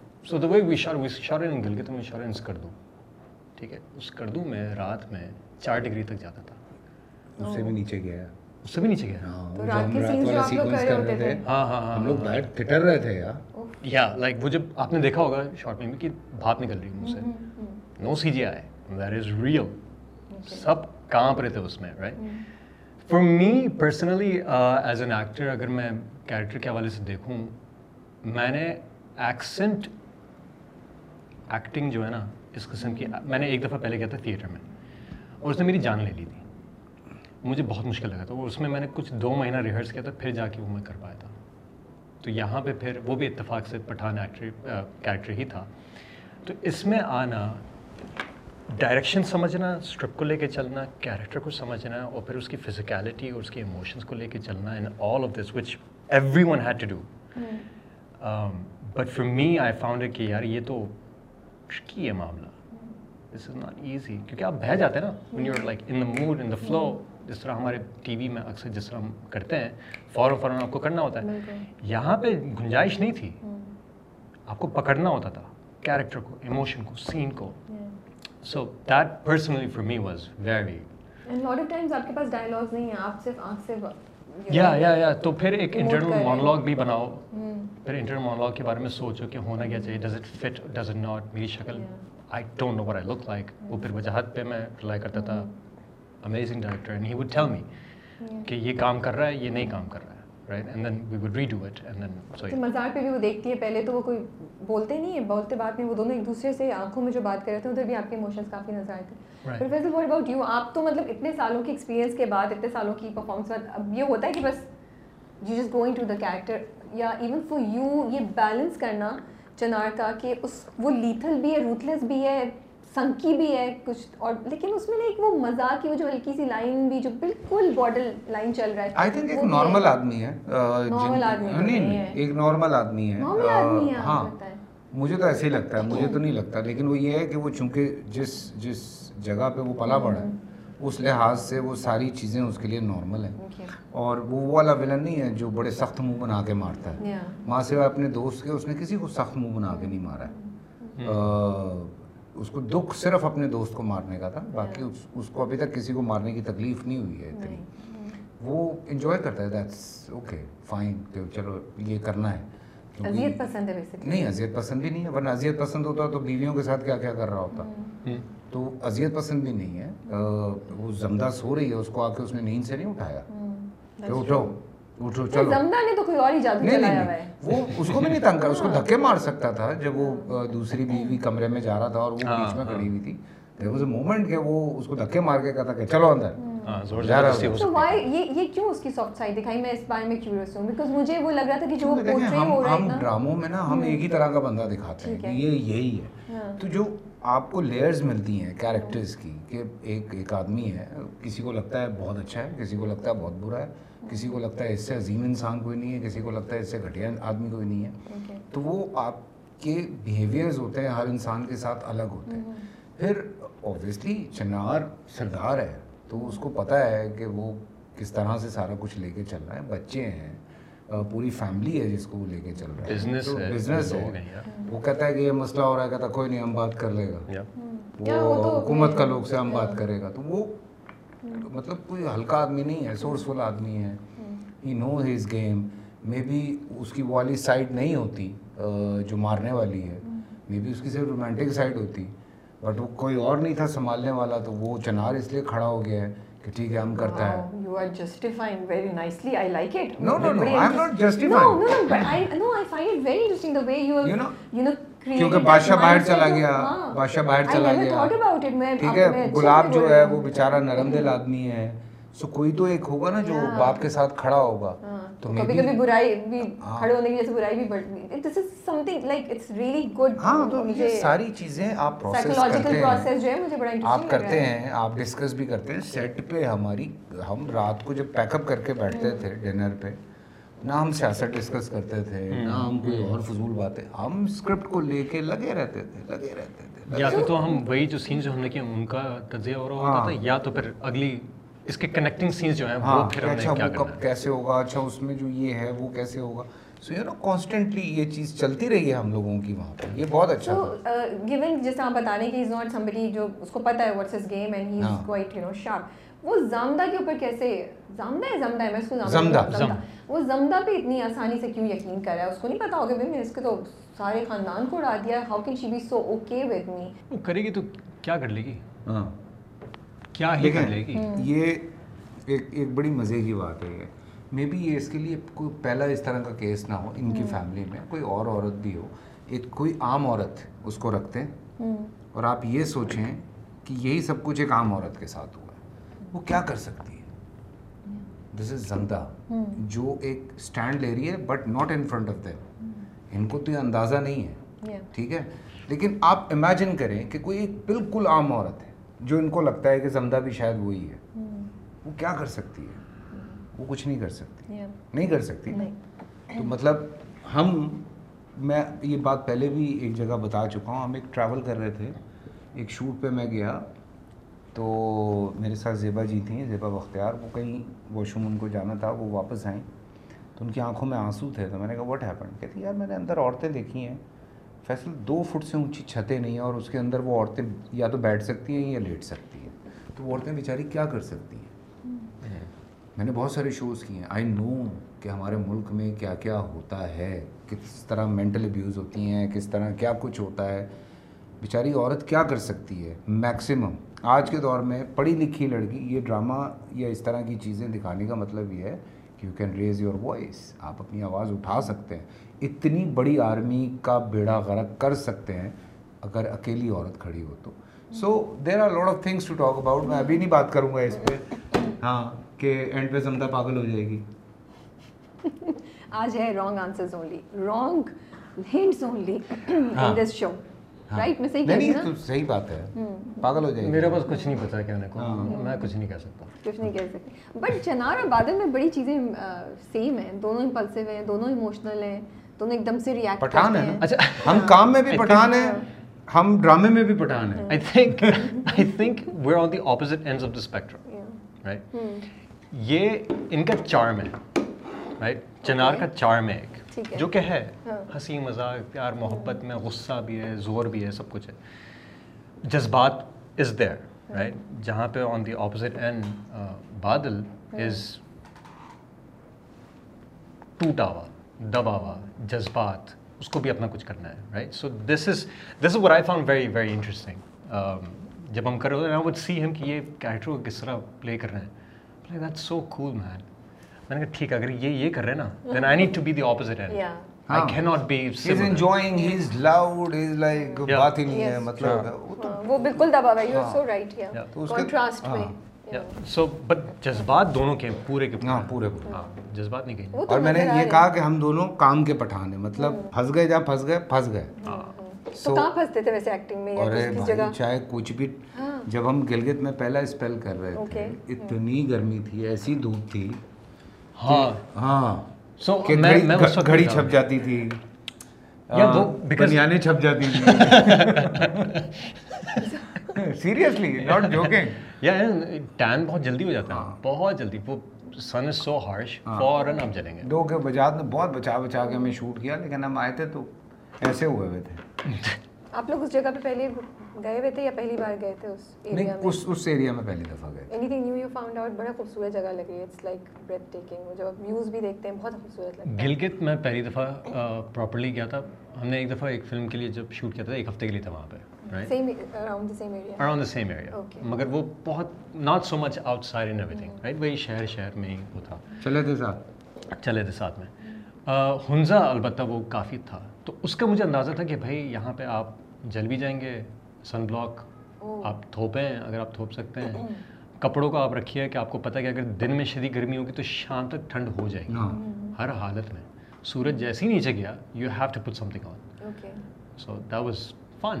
S2: سو دا وے وی شار وہ اشارے کے تو میں اشارہ انس کر دوں ٹھیک ہے اس کر دوں میں رات میں چار ڈگری تک جاتا تھا
S3: اس سے بھی نیچے گیا
S2: اس سے بھی نیچے گیا ہاں ہاں ہم لوگ باہر
S3: تھٹر رہے تھے
S2: یا لائک وہ جب آپ نے دیکھا ہوگا شارٹ میں کہ بھاپ نکل رہی ہے مجھ سے نو سی جی آئے دیر از ریئل سب کانپ رہے تھے اس میں right for me personally as an actor اگر میں کیریکٹر کے حوالے سے دیکھوں میں نے ایکسنٹ ایکٹنگ جو ہے نا اس قسم کی میں نے ایک دفعہ پہلے کیا تھا تھیٹر میں اور اس نے میری جان لے لی تھی۔ مجھے بہت مشکل لگا تھا اس میں میں نے کچھ دو مہینہ ریہرس کیا تھا پھر جا کے وہ میں کر پایا تھا۔ تو یہاں پہ پھر وہ بھی اتفاق سے پٹھان ایکٹر کیریکٹر ہی تھا۔ تو اس میں آنا ڈائریکشن سمجھنا اسٹرپ کو لے کے چلنا کیریکٹر کو سمجھنا اور پھر اس کی فزیکیلٹی اور اس کے ایموشنس کو لے کے چلنا and all of this which every one had to do but for me I found کہ یار یہ تو ٹرکی ہے معاملہ۔ دس از ناٹ ایزی کیونکہ آپ بہہ جاتے ہیں نا when you like in the mood in the flow جس طرح ہمارے ٹی وی میں اکثر جس طرح ہم کرتے ہیں فوراً فوراً آپ کو کرنا ہوتا
S1: ہے۔
S2: یہاں پہ گنجائش نہیں تھی۔ آپ کو پکڑنا ہوتا تھا کیریکٹر کو ایموشن کو سین کو۔ So that personally for me was very
S1: lot of times آپ کے پاس ڈائلاگز نہیں ہیں آپ صرف آنکھ سے یا یا
S2: یا تو پھر ایک انٹرنل مونولاگ بھی بناؤ۔ پھر انٹرنل مونولاگ کے بارے میں سوچو کہ ہونا کیا چاہیے۔ Does it fit does it not میری شکل۔ I don't know what I look like وہ پھر وجاہت پہ میں رلائی کرتا تھا۔ Amazing director and he would tell me کہ یہ کام کر رہا ہے یہ نہیں کام کر رہا۔ ہے right? And then we would redo it, and then so
S1: مزاق پہ بھی وہ دیکھتی ہیں پہلے تو وہ کوئی بولتے نہیں ہیں بولتے بات میں وہ دونوں ایک دوسرے سے آنکھوں میں جو بات کر رہے تھے ادھر بھی آپ کے ایموشنز کافی نظر آئے تھے۔ پھر واٹ اباؤٹ یو آپ تو مطلب اتنے سالوں کی ایکسپیرینس کے بعد اتنے سالوں کی پرفارمنس بعد اب یہ ہوتا ہے کہ بس you just going to the character یا ایون فور یو یہ بیلنس کرنا چنار کا کہ اس وہ لیتھل بھی ہے بھی ہے سنکی بھی ہے کچھ اور لیکن اس میں نا ایک وہ مزہ کی وہ جو ہلکی سی لائن بھی جو بالکل بارڈر لائن چل رہا ہے آئی تھنک ایک نارمل
S3: آدمی ہے نارمل آدمی نہیں ایک نارمل آدمی ہے نارمل آدمی ہے ہاں۔ مجھے تو ایسے ہی لگتا ہے مجھے تو نہیں لگتا لیکن وہ یہ ہے کہ وہ چونکہ جس جس جگہ پہ وہ پلا بڑھا ہے
S1: mm-hmm.
S3: اس لحاظ سے وہ ساری چیزیں اس کے لیے نارمل
S1: ہیں۔
S3: اور وہ والا ولن نہیں ہے جو بڑے سخت منہ بنا کے مارتا
S1: ہے۔
S3: ماں سوائے اپنے دوست کے اس نے کسی کو سخت منہ بنا کے نہیں مارا ہے۔ mm-hmm. اس کو دکھ صرف اپنے دوست کو مارنے کا تھا باقی اس کو ابھی تک کسی کو مارنے کی تکلیف نہیں ہوئی ہے اتنی۔ وہ انجوائے کرتا ہے دیٹس اوکے فائن کہ چلو یہ کرنا ہے۔ اذیت
S1: پسند ہے نہیں
S3: اذیت پسند بھی نہیں ہے ورنہ اذیت پسند ہوتا تو بیویوں کے ساتھ کیا کیا کر رہا ہوتا۔ تو اذیت پسند بھی نہیں ہے۔ وہ زمدہ سو رہی ہے اس کو آ کے اس نے نیند سے نہیں اٹھایا۔
S1: کہ اٹھو۔
S3: اٹھو چلو زمدہ
S1: نے تو کوئی اور ایجاد چلایا ہے
S3: وہ اس کو بھی نہیں تنگ کر اس کو دھکے مار سکتا تھا جب وہ دوسری بیوی کمرے میں جا رہا تھا اور وہ بیچ میں کھڑی ہوئی تھی۔ دیر واز اے مومنٹ کہ وہ اس کو دھکے مار کے کہ چلو اندر۔
S1: ہم
S3: ڈراموں میں نا ہم ایک ہی طرح کا بندہ دکھاتے ہیں یہ یہی ہے۔ تو جو آپ کو لیئرز ملتی ہیں کیریکٹرز کی کہ ایک ایک آدمی ہے کسی کو لگتا ہے بہت اچھا ہے کسی کو لگتا ہے بہت برا ہے
S1: کسی کو
S3: لگتا ہے اس سے عظیم انسان کوئی نہیں ہے کسی کو لگتا ہے اس سے گھٹیا آدمی کوئی نہیں ہے۔ تو وہ آپ کے بیہیویئرز ہوتے ہیں ہر انسان کے ساتھ الگ ہوتے ہیں۔ پھر اوبیسلی چنار سردار ہے تو اس کو پتہ ہے کہ وہ کس طرح سے سارا کچھ لے کے چل رہا ہے۔ بچے ہیں پوری فیملی ہے جس کو وہ لے کے چل رہا ہے۔ بزنس ہے بزنس ہے۔ وہ کہتا ہے کہ یہ مسئلہ ہو رہا ہے کہتا کوئی نہیں ہم بات کر لے گا۔
S1: وہ حکومت کا لوگ سے ہم بات
S3: کرے گا۔ تو وہ مطلب کوئی ہلکا آدمی نہیں ہے سورسفل آدمی ہے۔ He know his game may be اس کی والی سائڈ نہیں ہوتی جو مارنے والی ہے۔ مے بی اس کی صرف رومانٹک سائڈ ہوتی۔ بٹ وہ کوئی اور نہیں تھا سنبھالنے والا تو وہ چنار اس لیے کھڑا ہو گیا ہے کہ ٹھیک ہے ہم کرتا ہے۔
S1: You are justifying very nicely I like it no no no I am not justifying no no but I know I find it very interesting the way you you know کیونکہ بادشاہ باہر چلا گیا
S3: بادشاہ باہر چلا گیا۔
S1: ٹھیک ہے گلاب جو ہے وہ بیچارہ نرم دل
S3: آدمی ہے۔ سو کوئی تو ایک ہوگا نا جو باپ کے ساتھ کھڑا ہوگا۔
S1: تو کبھی کبھی برائی بھی ہاں۔ کھڑے ہونے کی جیسے برائی بھی بڑھتی this is something like it's really good ہاں تو یہ ساری
S3: چیزیں آپ پروسیس سائیکولوجیکل پروسیس
S1: جو ہے مجھے بڑا آپ کرتے
S3: ہیں آپ ڈسکس بھی کرتے ہیں۔ سیٹ پہ ہماری ہم رات کو جب پیک اپ کر کے بیٹھتے تھے ڈنر پہ نہ ہم سیاست ڈسکس کرتے تھے نہ ہم کوئی اور فضول باتیں۔ ہم اسکرپٹ کو لے کے لگے رہتے تھے لگے رہتے تھے یا
S2: تو ہم وہی جو سینس جو ہم نے کیا ان کا تجزیہ ہو رہا ہوتا ہاں۔ تھا یا تو پھر اگلی اس کے کنیکٹنگ سینس جو ہیں وہ ہاں، پھر اچھا وہ کب
S3: کیسے ہوگا اچھا اس میں جو یہ ہے وہ کیسے ہوگا۔ سو یو نو کانسٹنٹلی یہ چیز چلتی رہی ہے ہم لوگوں کی وہاں پہ۔ یہ بہت اچھا
S1: تو گیون جس طرح آپ بتا رہے ہیں کہ از ناٹ سمبڈی جو اس کو پتہ ہے what's is game and he is quite you know sharp وہ زامدہ کے اوپر کیسے زامدہ ہے زامدہ ہے؟ میں اس کو زامدہ وہ زامدہ پہ اتنی آسانی سے کیوں یقین کر رہا ہے؟ اس کو نہیں پتا ہوگا بھائی میں اس کے تو سارے خاندان کو اڑا دیا ہے how can she be so okay with me
S2: وہ کرے گی تو کیا کر لے گی؟
S3: ہاں.
S2: کیا ہی کر لے گی؟
S3: یہ ایک ایک بڑی مزے کی بات ہے یہ۔ مے بی یہ اس کے لیے کوئی پہلا اس طرح کا کیس نہ ہو ان کی فیملی میں کوئی اور عورت بھی ہو ایک کوئی عام عورت اس کو رکھتے اور آپ یہ سوچیں کہ یہی سب کچھ ایک عام عورت کے ساتھ ہو۔ وہ کیا کر سکتی ہے؟ دس از زندہ جو ایک اسٹینڈ لے رہی ہے but not in front of them ان کو تو یہ اندازہ نہیں ہے۔ ٹھیک ہے؟ لیکن آپ امیجن کریں کہ کوئی ایک بالکل عام عورت ہے جو ان کو لگتا ہے کہ زمدہ بھی شاید وہی ہے۔ وہ کیا کر سکتی ہے؟ وہ کچھ نہیں کر سکتی۔ نہیں کر سکتی؟
S1: تو
S3: مطلب ہم میں یہ بات پہلے بھی ایک جگہ بتا چکا ہوں۔ ہم ایک ٹریول کر رہے تھے۔ ایک شوٹ پہ میں گیا۔ تو میرے ساتھ زیبا جی تھیں زیبا بختیار۔ وہ کہیں واش روم ان کو جانا تھا، وہ واپس آئیں۔ تو ان کی آنکھوں میں آنسو تھے۔ تو میں نے کہا واٹ ہیپن کہتی یار، میں نے اندر عورتیں دیکھی ہیں۔ فیصل، دو فٹ سے اونچی چھتیں نہیں ہیں اور اس کے اندر وہ عورتیں یا تو بیٹھ سکتی ہیں یا لیٹ سکتی ہیں۔ تو وہ عورتیں بیچاری کیا کر سکتی ہیں؟ میں نے بہت سارے شوز کیے۔ ہیں آئی نو کہ ہمارے ملک میں کیا کیا ہوتا ہے، کس طرح مینٹل ابیوز ہوتی ہیں، کس طرح کیا کچھ ہوتا ہے۔ بیچاری عورت کیا کر سکتی ہے؟ میکسیمم آج کے دور میں پڑھی لکھی لڑکی یہ ڈرامہ یا اس طرح کی چیزیں دکھانے کا مطلب یہ ہے کہ you can raise your voice آپ اپنی آواز اٹھا سکتے ہیں۔ اتنی بڑی آرمی کا بیڑا غرق کر سکتے ہیں اگر اکیلی عورت کھڑی ہو تو۔ So there are load of things to talk about میں ابھی نہیں بات کروں گا اس پہ۔ ہاں کہ اینڈ پہ زمدہ پاگل ہو جائے گی۔
S1: آج ہے wrong answers only wrong hints only in this show
S3: ہاں۔ رائٹ
S1: میں صحیح
S3: صحیح بات ہے۔
S1: پاگل
S3: ہو جائے میرے پاس
S2: کچھ نہیں پتا کہنے کو۔ ہاں۔ میں کچھ نہیں کہہ سکتا۔
S1: کچھ نہیں کہہ بٹ چنار اور بادل میں بڑی چیزیں سیم ہیں۔ دونوں ہیں دونوں ایموشنل ہیں۔ دونوں ایک دم سے ریئیکٹ پٹھان
S2: اچھا۔ ہم کام میں بھی پٹھان
S3: ہیں ہم ڈرامے میں بھی پٹھان ہیں۔
S1: I
S2: think I think we are on the opposite ends of spectrum right یہ ان کا چارم ہے رائٹ چنار کا چارم ہے ایک۔
S1: جو
S2: کہ ہے ہاں۔ ہنسی مذاق پیار محبت میں غصہ بھی ہے زور بھی ہے سب کچھ ہے۔ جذبات از دیر رائٹ جہاں پہ آن دی اپوزٹ اینڈ بادل ہاں۔ از ٹوٹا ہوا دبا ہوا جذبات اس کو بھی اپنا کچھ کرنا ہے right so this is this is what I found very very interesting جب ہم کر رہے ہیں وہ سی ہم کہ یہ کیریکٹر کو کس طرح پلے کر رہے ہیں۔ دیٹ سو کول مین میں نے کہا ٹھیک اگر یہ یہ کر رہے نا then I need to be the opposite end
S3: I can
S2: not be he is enjoying
S3: he is loud he is like بات ہی نہیں ہے مطلب وہ بالکل
S1: دبا ہوا ہے you are so right here تو اس کے کنٹراسٹ میں
S2: سو بٹ جذبات دونوں کے پورے کے ہاں پورے پورے ہاں جذبات نہیں کہیں
S1: اور میں نے یہ کہا
S3: کہ ہم دونوں کام کے پٹھان ہیں مطلب پھنس گئے جہاں پھنس گئے پھنس گئے
S1: تو کہاں پھنستے تھے ویسے ایکٹنگ میں اور جگہ
S3: چاہے کچھ بھی جب ہم گلگت میں پہلا اسپیل کر رہے تھے اتنی گرمی تھی ایسی دھوپ تھی
S2: ہاں۔,
S3: ہاں۔
S2: سو گھڑی چھپ
S3: جاتی تھی۔ بنیانے چھپ جاتی تھی سیریسلی ناٹ جوکنگ
S2: یا ٹین بہت جلدی ہو جاتا ہے۔ ہاں۔ بہت جلدی۔ وہ سن از سو ہارش فوراً جلیں گے۔
S3: دو کے بجات نے بہت بچا بچا کے ہمیں شوٹ کیا لیکن ہم آئے تھے تو ایسے ہوئے ہوئے تھے۔
S1: آپ لوگ اس جگہ پہ پہلے گئے ہوئے تھے یا پہلی بار گئے تھے اس ایریا میں؟ اس
S3: اس ایریا میں پہلی دفعہ گئے
S1: anything new you found out بڑا خوبصورت جگہ لگ رہی ہے اٹس لائک بریتھ ٹیکنگ جو ویوز بھی دیکھتے ہیں بہت خوبصورت لگتا ہے۔
S2: گلگت میں پہلی دفعہ پراپرلی گیا تھا۔ ہم نے ایک دفعہ ایک فلم کے لیے جب شوٹ کیا تھا ایک ہفتے کے لیے تھا وہاں پہ مگر وہ بہت not so much outside in everything right وہی شہر شہر میں ہی وہ تھا۔
S3: چلے تھے ساتھ۔
S2: چلے تھے ساتھ میں۔ ہنزا البتہ وہ کافی تھا۔ تو اس کا مجھے اندازہ تھا کہ بھائی یہاں پہ آپ جل بھی جائیں گے سن بلاک آپ تھوپیں اگر آپ تھوپ سکتے ہیں کپڑوں کو آپ رکھیے کہ آپ کو پتہ ہے کہ اگر دن میں شدید گرمی ہوگی تو شام تک ٹھنڈ ہو جائے گی ہر حالت میں سورج جیسے ہی نیچے گیا you have to put something on so that was fun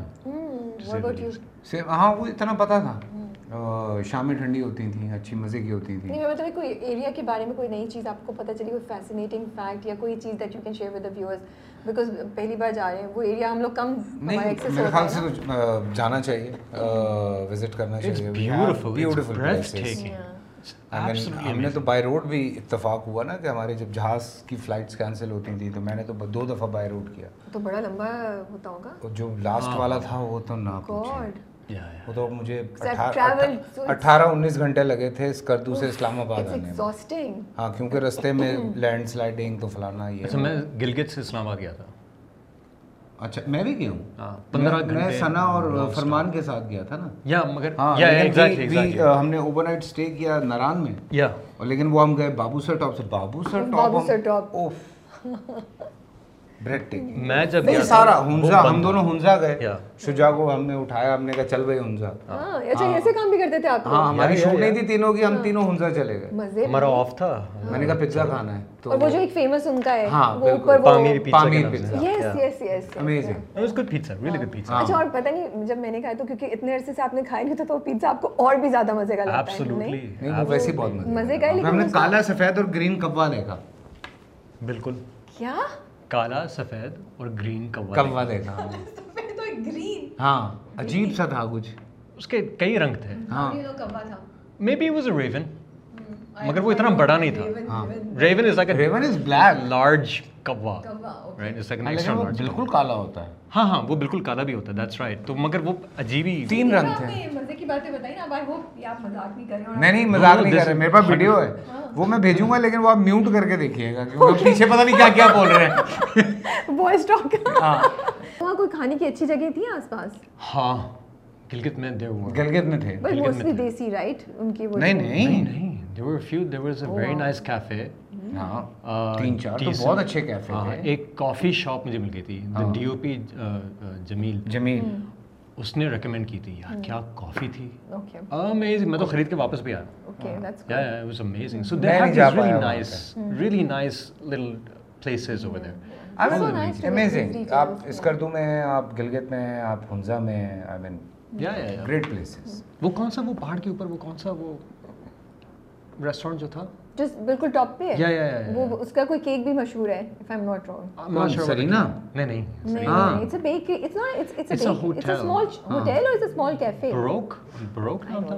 S3: ہاں وہ اتنا پتہ تھا شامیں ٹھنڈی ہوتی تھیں اچھی مزے کی ہوتی تھیں
S1: مطلب کوئی ایریا کے بارے میں کوئی نئی چیز آپ کو پتہ چلی کوئی فیسینیٹنگ فیکٹ یا کوئی چیز that you can share with the viewers because پہلی بار جا رہے ہیں وہ ایریا ہم لوگ کم میرے خیال سے
S3: جانا چاہیے وزٹ کرنا چاہیے۔
S2: ہم نے تو
S3: بائی روڈ بھی اتفاق ہوا نا کہ ہمارے جب جہاز کی فلائٹس کینسل ہوتی تھی تو میں نے تو دو دفعہ بائی روڈ کیا۔
S1: تو بڑا لمبا ہوتا ہوگا؟
S3: جو لاسٹ والا تھا وہ تو نہ
S2: وہ
S3: تو مجھے اٹھارہ انیس گھنٹے لگے تھے اسکردو سے اسلام آباد آنے میں۔ ہاں کیونکہ رستے میں لینڈ سلائڈنگ تو فلانا یہ اچھا
S2: میں گلگت سے اسلام آباد گیا تھا۔
S3: اچھا میں بھی گیا ہوں۔
S2: ہاں، پندرہ میں ثنا اور فرمان
S3: کے ساتھ گیا تھا نا۔
S2: یا مگر ہاں،
S3: ہم نے اوور نائٹ اسٹے کیا ناران میں۔
S2: یا۔
S3: لیکن وہ ہم گئے بابو سر ٹاپ سے۔ Babu sir top. اوف۔ میں جب نہیں سارا ہنزا ہم دونوں ہنزا گئے۔ شجا کو ہم نے اٹھایا ہم نے کہا چل بھائی ہنزا۔
S2: ہاں۔
S1: ہاں، اچھا ہاں۔ ایسے کام بھی کرتے تھے آپ ہاں
S3: ہماری شوٹ نہیں تھی تینوں کی ہم تینوں ہنزا چلے
S1: گئے۔ ہمارا آف
S2: تھا۔ میں نے کہا پزا
S3: کھانا ہے۔ اور وہ جو
S1: ایک فیمس ان کا ہے ہاں بالکل۔ Pamir
S2: pizza yes
S1: yes yes amazing it was
S2: good pizza really good pizza اچھا اور
S1: پتہ نہیں جب میں نے کہا تو کیونکہ اتنے عرصے سے آپ نے کھایا نہیں تھا تو پیزا آپ کو اور بھی زیادہ مزے کا لگتا ہے
S2: نہیں؟ وہ ویسے بہت مزے
S3: کا ہے لیکن ہم نے کالا سفید اور گرین کبوا دیکھا
S2: بالکل۔
S1: کیا؟
S2: کالا سفید اور گرین کوا
S3: دیکھا ہاں عجیب سا تھا کچھ۔
S2: اس کے کئی رنگ تھے۔
S1: ہاں۔
S2: مے بی واز اے ریون
S1: مگر وہ اتنا بڑا نہیں تھا۔ Raven is
S2: like raven is black large کوا۔
S1: Right
S2: is like extra large بالکل
S3: کالا ہوتا ہے۔
S2: ہاں ہاں وہ بالکل کالا بھی ہوتا ہے دیٹس رائٹ تو مگر وہ عجیب ہی
S3: تین رنگ تھے۔
S1: مزے کی باتیں بتائیں نا اب آئی ہوپ آپ مذاق نہیں کر رہے نہیں
S3: مذاق نہیں کر میرے پاس ویڈیو ہے۔ ہاں۔ وہ میں بھیجوں گا لیکن وہ آپ میوٹ کر کے دیکھیے گا کیونکہ پیچھے پتہ نہیں کیا کیا بول رہے ہیں۔
S1: [laughs] وائس ٹاک ہاں۔ وہاں کوئی کھانے کی اچھی جگہ تھی آس پاس؟
S2: ہاں۔ گلگت میں دے ور
S3: گلگت میں تھے
S2: بٹ موسٹلی
S1: دیسی رائٹ ان کی وہ نہیں نہیں
S2: نہیں they were few they was a very nice cafe
S1: ہاں
S2: تین چار تو بہت اچھے
S3: کیفے تھے
S2: ایک کافی شاپ مجھے مل گئی تھی دی ڈی او پی جمیل
S3: جمیل
S2: اس نے ریکمینڈ کی تھی یار کیا کافی تھی امیزنگ میں تو خرید کے واپس بھی آیا
S1: okay that's good yeah
S2: it was amazing so they have these really nice really nice little places over
S1: there amazing آپ اسکردو
S3: میں آپ گلگت میں ہیں آپ ہنزا میں ہیں آئی مین
S2: گریٹ
S3: پلیسز
S2: وہ کون سا وہ پہاڑ کے اوپر وہ کون سا وہ ریسٹورینٹ جو تھا؟
S1: بالکل ٹاپ پہ ہے. وہ اس کا کوئی کیک بھی مشہور ہے
S2: سرینا نہیں نہیں بروک بروک نام تھا؟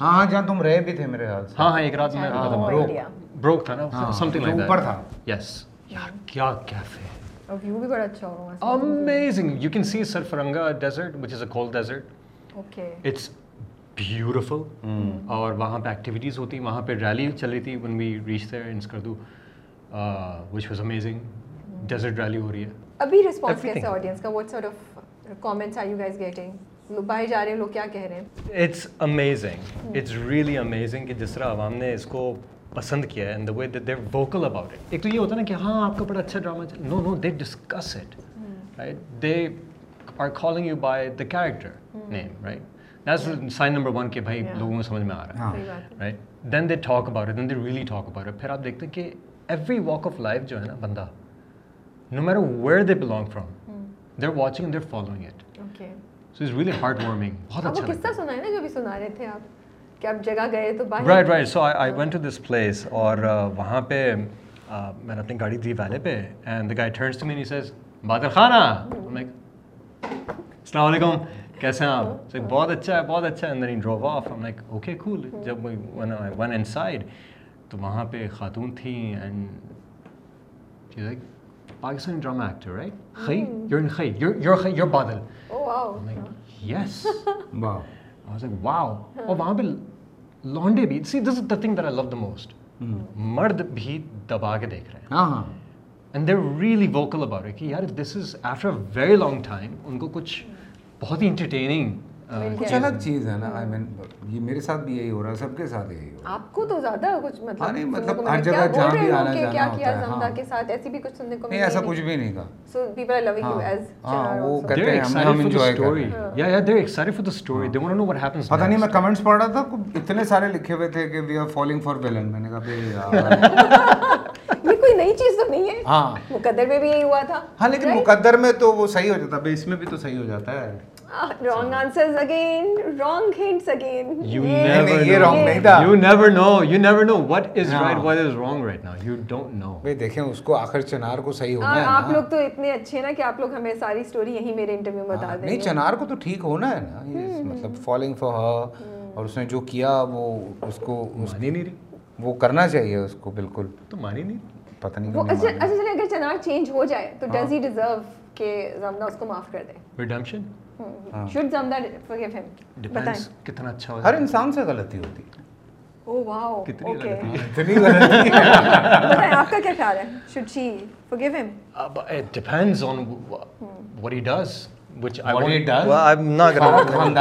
S3: ہاں ہاں جہاں تم رہے بھی تھے میرے خیال سے. ہاں
S2: ہاں ایک رات میں تھا بروک بروک تھا نا؟ سم تھنگ لائک دیٹ اوپر تھا. یس یار کیا کیفے
S1: اور ویو بھی بڑا اچھا ہوگا. Amazing
S2: you can see Sarfaranga desert which is cold desert
S1: it's
S2: beautiful hmm. اور وہاں پہ ایکٹیویٹیز ہوتی وہاں پہ ریلی چل رہی تھی ون وی ریچ دیر کر Skardu which was amazing desert rally ہو رہی ہے۔
S1: ابھی ریسپانس کیسا آڈینس کا؟ What sort of comments are you guys getting باہر جا رہے ہیں لوگ کیا کہہ رہے ہیں؟
S2: It's amazing it's really amazing کہ جس طرح عوام نے اس کو پسند کیا ہے and the way that they vocal about it ایک تو یہ ہوتا ہے نا کہ ہاں آپ کا بڑا اچھا drama no no they discuss it right they are calling you by the character mm. name, right? That's yeah. sign number one کہ بھائی لوگوں کو سمجھ میں آ رہا ہے right then they talk about then they really talk about پھر آپ دیکھتے ہیں کہ ایوری واک آف لائف جو ہے نا بندہ نو میرا where they belong from they're watching they're following it so is really heartwarming بہت اچھا قصہ
S1: سنا ہے نا جو بھی سنا رہے تھے آپ کہ آپ جگہ گئے تو باہر right
S2: right so I went to this place اور وہاں پہ میں نے اپنی گاڑی دی ویلے پہ and the guy turns to me says bother خانہ السلام علیکم کیسے ہیں آپ بہت اچھا ہے بہت اچھا ہے ڈراپ آف ہم لائک اوکے کول جب ون اینڈ سائڈ تو وہاں پہ خاتون تھیں and Pakistani drama actor right خی یور ان خی یور یور بادل یس واؤ اور وہاں پہ لانڈے بھی see this is the thing that I love the most مرد بھی دبا کے دیکھ رہے
S3: ہیں
S2: and they really vocal about کہ یار this is after very long time ان کو کچھ بہت ہی انٹرٹیننگ کچھ الگ
S3: چیز ہے نا آئی ہاں۔ مین یہ میرے ساتھ بھی یہی ہو رہا ہے سب کے ساتھ یہی ہو
S1: آپ کو تو زیادہ کچھ مطلب ہاں، نہیں مطلب ہر جگہ جہاں بھی آنا جانا ہوتا ہے ہاں۔ کے ساتھ؟ ایسی بھی کچھ سننے کو نہیں ایسا کچھ
S3: بھی نہیں تھا۔
S1: So people loving you as ہاں۔, ہاں، وہ کہتے
S3: ہیں ہم انجوائے کر رہے
S2: ہیں۔ Yeah yeah they excited for the story they want to know happens پتہ نہیں میں کمنٹس
S3: پڑھ رہا تھا اتنے سارے لکھے ہوئے تھے کہ وی فالنگ فار ویلن میں نے کہا بھائی یار۔
S1: [laughs] نئی چیز تو نہیں ہے؟ ہاں۔ مقدر میں بھی یہی ہوا تھا ہاں
S3: لیکن مقدر میں تو وہ صحیح ہو جاتا۔ ہے اس میں بھی تو صحیح ہو جاتا ہے۔
S1: Wrong answers again wrong hints again you never یہ رانگ نہیں تھا
S2: you never know you never know is right is wrong right now you don't know بھئی
S3: دیکھیں اس کو آخر چنار کو صحیح ہونا ہے آپ لوگ
S1: تو اتنے اچھے نا کہ آپ لوگ ہمیں ساری سٹوری یہی میرے انٹرویو بتا دیں نہیں
S3: چنار کو تو ٹھیک ہونا ہے نا مطلب فالنگ فار ہر
S1: اور
S3: اس نے جو کیا وہ اس کو نہیں
S2: رہی
S3: وہ کرنا چاہیے اس کو بالکل
S2: تو مانی نہیں
S3: پتہ نہیں اچھا اچھا
S1: اگر چنار چینج ہو جائے تو ڈز ہی ڈیزرو کہ زمنا اس کو معاف کر دے
S2: ریڈمپشن
S1: شوڈ
S2: ڈیپینڈز کتنا اچھا ہو ہر
S3: انسان سے غلطی ہوتی
S1: او واو کتنی
S2: غلطی غلطی
S1: آپ کا کیا خیال ہے
S2: which I want well I'm not going to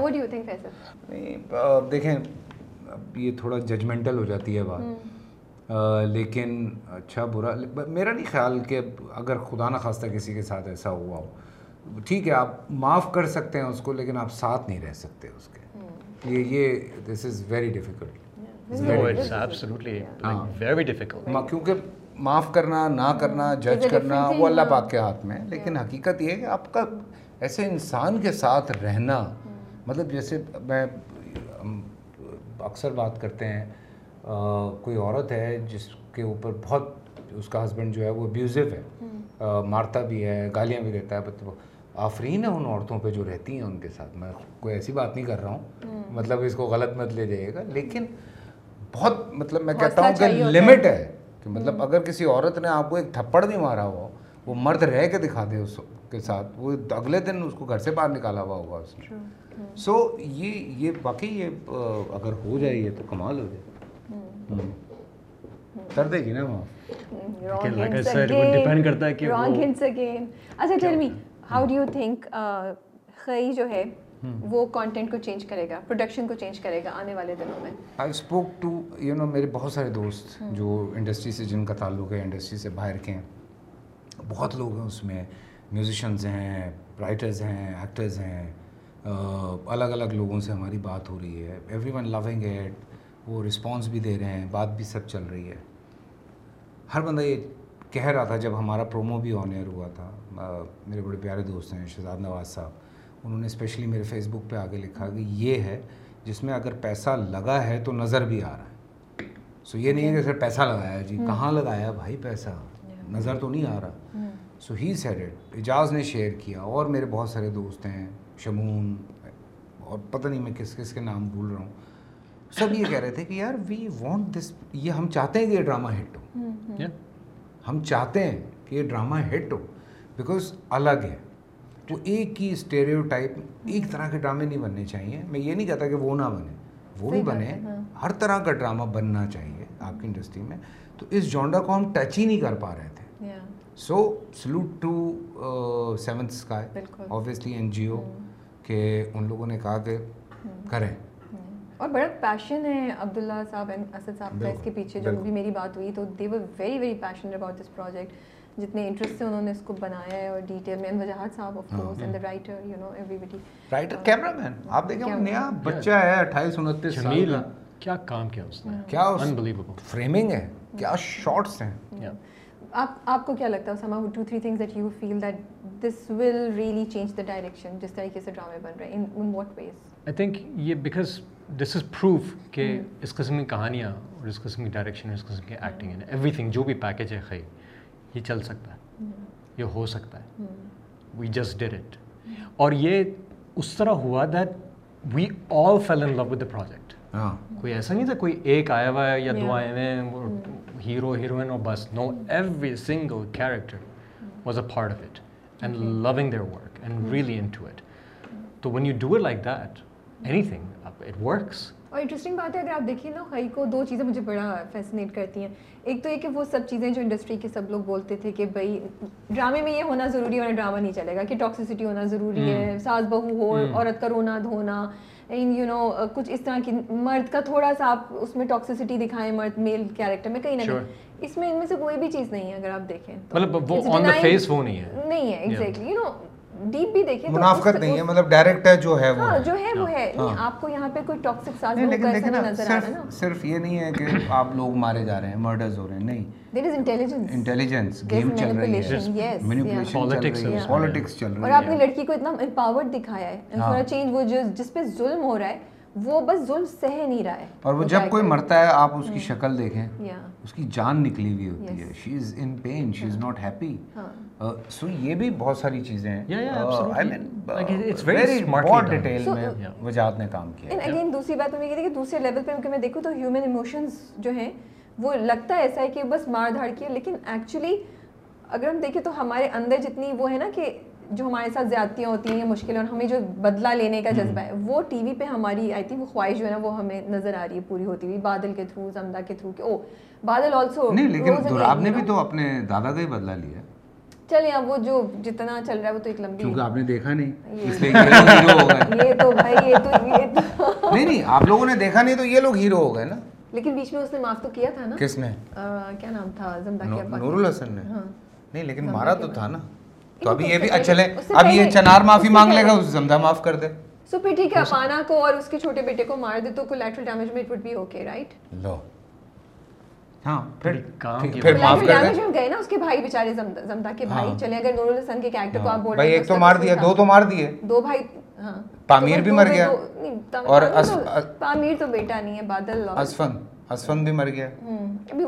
S1: what do you think?
S3: دیکھیں یہ تھوڑا ججمنٹل ہو جاتی ہے بات لیکن اچھا برا میرا نہیں خیال کہ اگر خدا نخواستہ کسی کے ساتھ ایسا ہوا ہو ٹھیک ہے آپ معاف کر سکتے ہیں اس کو لیکن آپ ساتھ نہیں رہ سکتے اس کے۔ یہ یہ دس از ویری ڈیفیکلٹ کیونکہ معاف کرنا نہ کرنا جج کرنا وہ اللہ پاک کے ہاتھ میں لیکن حقیقت یہ ہے کہ آپ کا ایسے انسان کے ساتھ رہنا مطلب جیسے میں اکثر بات کرتے ہیں کوئی عورت ہے جس کے اوپر بہت اس کا ہسبینڈ جو ہے وہ ابیوزو ہے۔ مارتا بھی ہے گالیاں بھی دیتا ہے مطلب آفرین ہے ان عورتوں پہ جو رہتی ہیں ان کے ساتھ۔ میں کوئی ایسی بات نہیں کر رہا ہوں۔ مطلب اس کو غلط مت لے جائیے گا۔ لیکن بہت مطلب میں کہتا ہوں کہ لمٹ ہے۔ کہ مطلب اگر کسی عورت نے آپ کو ایک تھپڑ بھی مارا ہو وہ مرد رہ کے دکھا دے اس کے ساتھ وہ اگلے دن اس کو گھر سے باہر نکالا ہوا ہوگا اس
S1: نے۔
S3: سو یہ یہ باقی یہ اگر ہو جائے یہ تو کمال ہو جائے۔
S1: کر
S3: دے گی نا وہ۔
S1: اچھا tell me how do you think جو ہے وہ کانٹینٹ کو چینج کرے گا پروڈکشن کو چینج کرے گا آنے والے دنوں میں؟
S3: I spoke to you know میرے بہت سارے دوست جو انڈسٹری سے جن کا تعلق ہے انڈسٹری سے باہر کے ہیں۔ بہت لوگ ہیں اس میں۔ میوزیشنز ہیں رائٹرز ہیں ایکٹرز ہیں۔ الگ الگ لوگوں سے ہماری بات ہو رہی ہے۔ ایوری ون لونگ ایٹ وہ رسپانس بھی دے رہے ہیں بات بھی سب چل رہی ہے۔ ہر بندہ یہ کہہ رہا تھا جب ہمارا پرومو بھی آن ایئر ہوا تھا میرے بڑے پیارے دوست ہیں شہزاد نواز صاحب انہوں نے اسپیشلی میرے فیس بک پہ آگے لکھا کہ یہ ہے جس میں اگر پیسہ لگا ہے تو نظر بھی آ رہا ہے۔ سو یہ نہیں ہے کہ سر پیسہ لگایا جی کہاں لگایا بھائی پیسہ؟ نظر تو نہیں آ رہا۔ سو ہی سیڈ اعجاز نے شیئر کیا۔ اور میرے بہت سارے دوست ہیں شمون اور پتہ نہیں میں کس کس کے نام بھول رہا ہوں۔ سب یہ کہہ رہے تھے کہ یار وی وانٹ دس یہ ہم چاہتے ہیں کہ یہ ڈرامہ ہٹ ہو۔ ہم چاہتے ہیں کہ یہ ڈرامہ ہٹ ہو۔ بیکاز الگ ہے۔ وہ ایک ہی اسٹیریو ٹائپ ایک طرح کے ڈرامے نہیں بننے چاہیے۔ میں یہ نہیں کہتا کہ وہ نہ بنے۔ وہ بھی بنے۔ ہر طرح کا ڈرامہ بننا چاہیے آپ کی انڈسٹری میں۔ تو اس جونڈا کو ہم ٹچ ہی نہیں کر پا رہے تھے۔ So salute to Seventh Sky obviously N G O کہ ان لوگوں نے کہا کہ کریں۔
S1: اور بڑا پیشن ہے عبداللہ صاحب اسد صاحب کا اس کے پیچھے جو بھی میری بات ہوئی تو they were very very passion about this project جتنے انٹرسٹ سے انہوں نے اس کو بنایا ہے اور ڈیٹیل میں Wajahat sahab of course and the writer you know everybody
S3: writer cameraman آپ دیکھیں نیا بچہ ہے 28 29 سال کا۔
S2: کیا کام کیا اس نے؟ کیا انبلیویبل
S3: فریمنگ ہے کیا شاٹس ہیں۔
S1: آپ آپ کو کیا لگتا ہے؟ Some two three things that you feel that this will really change the direction جس طریقے سے ڈرامے بن رہے ہیں in what ways
S2: I think یہ بیکاز دس از پروف کہ اس قسم کی کہانیاں اور اس قسم کی ڈائریکشن اس قسم کی ایکٹنگ ایوری تھنگ جو بھی پیکیج ہے خی یہ چل سکتا ہے یہ ہو سکتا ہے وی جسٹ ڈیڈ اٹ اور یہ اس طرح ہوا that we all fell in love with the project کوئی ایسا نہیں تھا کوئی ایک آیا ہوا ہے یا دو آئے ہوئے ہیں ہیرو ہیروئن اور بس no every single character was a part of it and loving their work and really into it it تو when you do it like that anything it works
S1: اور انٹرسٹنگ بات ہے اگر آپ دیکھیں نا خی کو دو چیزیں مجھے بڑا فیسنیٹ کرتی ہیں۔ ایک تو یہ کہ وہ سب چیزیں جو انڈسٹری کے سب لوگ بولتے تھے کہ بھائی ڈرامے میں یہ ہونا ضروری ہے ورنہ ڈرامہ نہیں چلے گا کہ ٹاکسیسٹی ہونا ضروری ہے ساس بہو ہو عورت کا رونا دھونا۔ یو نو کچھ اس طرح کی مرد کا تھوڑا سا آپ اس میں ٹاکسیسٹی دکھائیں مرد میل کیریکٹر میں کہیں نہ کہیں۔ اس میں ان میں سے کوئی بھی چیز نہیں ہے اگر آپ دیکھیں۔
S2: مطلب وہ آن دا فیس وہ نہیں ہے۔
S1: نہیں ہے ایگزیکٹلی یو نو ڈیپ بھی دیکھیں منافقت نہیں ہے
S3: مطلب ڈائریکٹر جو ہے وہ ہاں جو
S1: ہے وہ ہے۔ نہیں آپ کو یہاں پہ کوئی ٹاکسک ساز لیکن دیکھیں نا نہیں نظر آ رہا ہے نا۔ صرف
S3: صرف یہ نہیں ہے کہ آپ لوگ مارے جا رہے ہیں مرڈرز ہو رہے ہیں نہیں۔
S1: There is intelligence
S3: intelligence game چل رہی
S1: ہے۔ مینیپولیشن
S3: Politics چل رہی ہے ہے. پالیٹکس اور آپ ہے۔ نے
S1: لڑکی کو اتنا امپاورڈ دکھایا ہے تھوڑا چینج وہ جس پہ ظلم ہو رہا ہے وہ بس ظلم سہ نہیں رہا ہے۔ اور وہ جب کوئی
S3: مرتا ہے آپ اس کی شکل دیکھیں۔
S1: یا۔
S3: اس کی جان نکلی ہوئی ہوتی ہے۔ She is in pain she is not happy so یہ بھی بہت ساری چیزیں ہیں۔ Yeah, yeah, Uh. وجاہت نے کام کیا
S1: اگین دوسری بات میں یہ کہتی کہ دوسرے لیول پہ میں دیکھوں تو ہیومن ایموشنز جو ہیں وہ لگتا ہے ایسا ہے کہ بس مار دھاڑ کی ہے لیکن ایکچولی اگر ہم دیکھیں تو ہمارے اندر جتنی وہ ہے نا کہ جو ہمارے ساتھ زیادتیاں ہوتی ہیں یا مشکلیں اور ہمیں جو بدلہ لینے کا جذبہ ہے وہ ٹی وی پہ ہماری آئی تھنک وہ خواہش جو ہے نا وہ ہمیں نظر آ رہی ہے پوری ہوتی ہوئی بادل کے تھرو زمدہ کے تھرو کہ او بادل آلسو نہیں لیکن دوراب نے بھی
S3: تو اپنے دادا کا ہی بدلہ لیا۔
S1: چلے اب وہ جو جتنا چل رہا ہے وہ تو ایک لمبی کیونکہ
S3: آپ نے دیکھا نہیں۔ اس لیے ہیرو ہو گئے۔ یہ تو بھائی یہ تو یہ
S1: تو نہیں نہیں
S3: آپ لوگوں نے دیکھا نہیں تو یہ لوگ ہیرو ہو گئے نا۔
S1: لیکن بیچ میں اس نے معاف تو کیا تھا نا؟
S3: کس نے؟
S1: کیا نام تھا؟ زمدہ کے ابا نور الحسن نے۔ ہاں۔
S3: نہیں لیکن مارا تو تھا نا۔
S1: تو ابھی یہ بھی چلے اب یہ چنار معافی مانگ لے گا
S3: اس زمدہ معاف کر دے۔
S1: سو پھر ٹھیک ہے اپانا کو اور اس کے چھوٹے بیٹے کو مار دے تو کولیٹرل ڈیمیج میں it would be okay right
S3: لو۔ ہاں پھر
S2: پھر معاف کر
S1: میں گئے نا اس کے بھائی بیچارے زمدہ کے بھائی چلے اگر نور الحسن کے کیریکٹر کو آپ بول بھائی ایک تو مار دیا دو تو
S3: مار دیے۔
S1: دو بھائی ہاں۔ پامیر بھی مر گیا۔ اور پامیر تو بیٹا نہیں ہے بادل
S3: اسفن اسفن بھی مر گیا۔
S1: ابھی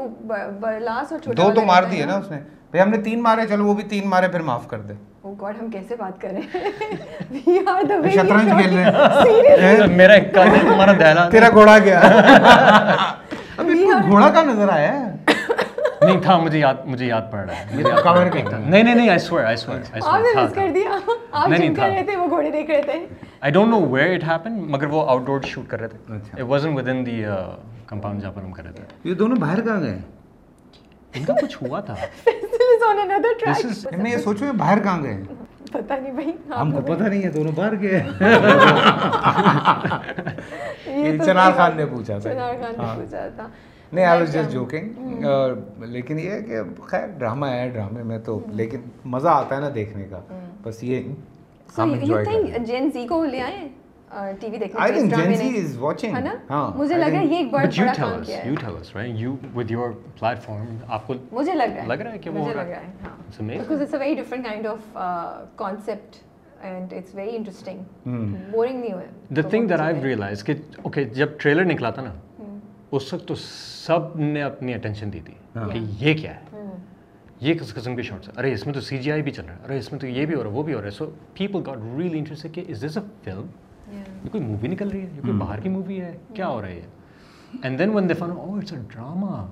S1: برلاس اور چھوٹا دو تو مار دیے نا
S3: اس نے۔ بھائی ہم نے تین مارے چلو وہ بھی تین مارے پھر معاف کر دے۔
S1: او گاڈ ہم کیسے بات کر رہے ہیں وی آر دی وے شطرنج کھیل رہے ہیں۔ میرا تمہارا
S2: دہلا تیرا گھوڑا گیا۔ [laughs]
S3: ابھی گھوڑا کا نظر آیا ہے؟
S2: نہیں تھا مجھے یاد مجھے یاد پڑ رہا ہے۔ یہ کور کر نہیں نہیں نہیں آئی سوئر آئی سوئر آئی آپ نے سوئر مس کر
S1: دیا۔ آپ جم تھا۔ کر رہے تھے وہ گھوڑے دیکھ رہے تھے۔
S2: I don't know where it happen مگر وہ آؤٹ ڈور شوٹ کر رہے تھے۔
S3: It
S2: wasn't with in the compound جہاں پر ہم کر رہے تھے۔
S3: یہ دونوں باہر کہاں گئے؟
S2: ان کا کچھ ہوا تھا
S1: میں یہ سوچوں
S3: باہر کہاں گئے
S1: پتہ نہیں بھائی ہم کو پتہ
S3: نہیں ہے دونوں باہر گئے
S1: چنار خان نے پوچھا تھا چنار خان نے پوچھا تھا
S3: نہیں آئی واز جسٹ جوکنگ لیکن یہ ہے کہ خیر ڈرامہ ہے ڈرامے میں تو لیکن مزہ آتا ہے نا دیکھنے کا بس یہ
S1: ہم انجوائے کو لے آئے ٹی وی دیکھنے I کے اس think Gen ڈرامے Z نے
S3: is watching. ہے نا؟ ہاں, مجھے I لگ رہا ہے think- یہ
S1: ایک بڑا یو بڑا کام کیا یو ہے۔
S2: Tell us right you with your platform form آپ کو
S1: مجھے لگ رہا ہے۔ لگ رہا ہے کہ وہ مجھے لگ رہا ہے ہاں.
S2: Because
S1: it's a very different kind of concept and it's very interesting boring نہیں the thing that I
S2: realize کہ اوکے جب ٹریلر نکلا تھا نا اس وقت تو سب نے اپنی اٹینشن دی تھی کہ یہ کیا ہے۔ یہ کس قسم کے شارٹس ارے اس میں تو سی جی آئی بھی چل رہا ہے ارے اس میں تو یہ بھی ہو رہا ہے وہ بھی ہو رہا ہے۔ So people got really interest کہ از دس اے فلم
S1: یہ
S2: کوئی مووی نکل رہی ہے؟ یہ کوئی باہر کی مووی ہے؟ کیا ہو رہا ہے and then when they fun oh it's a drama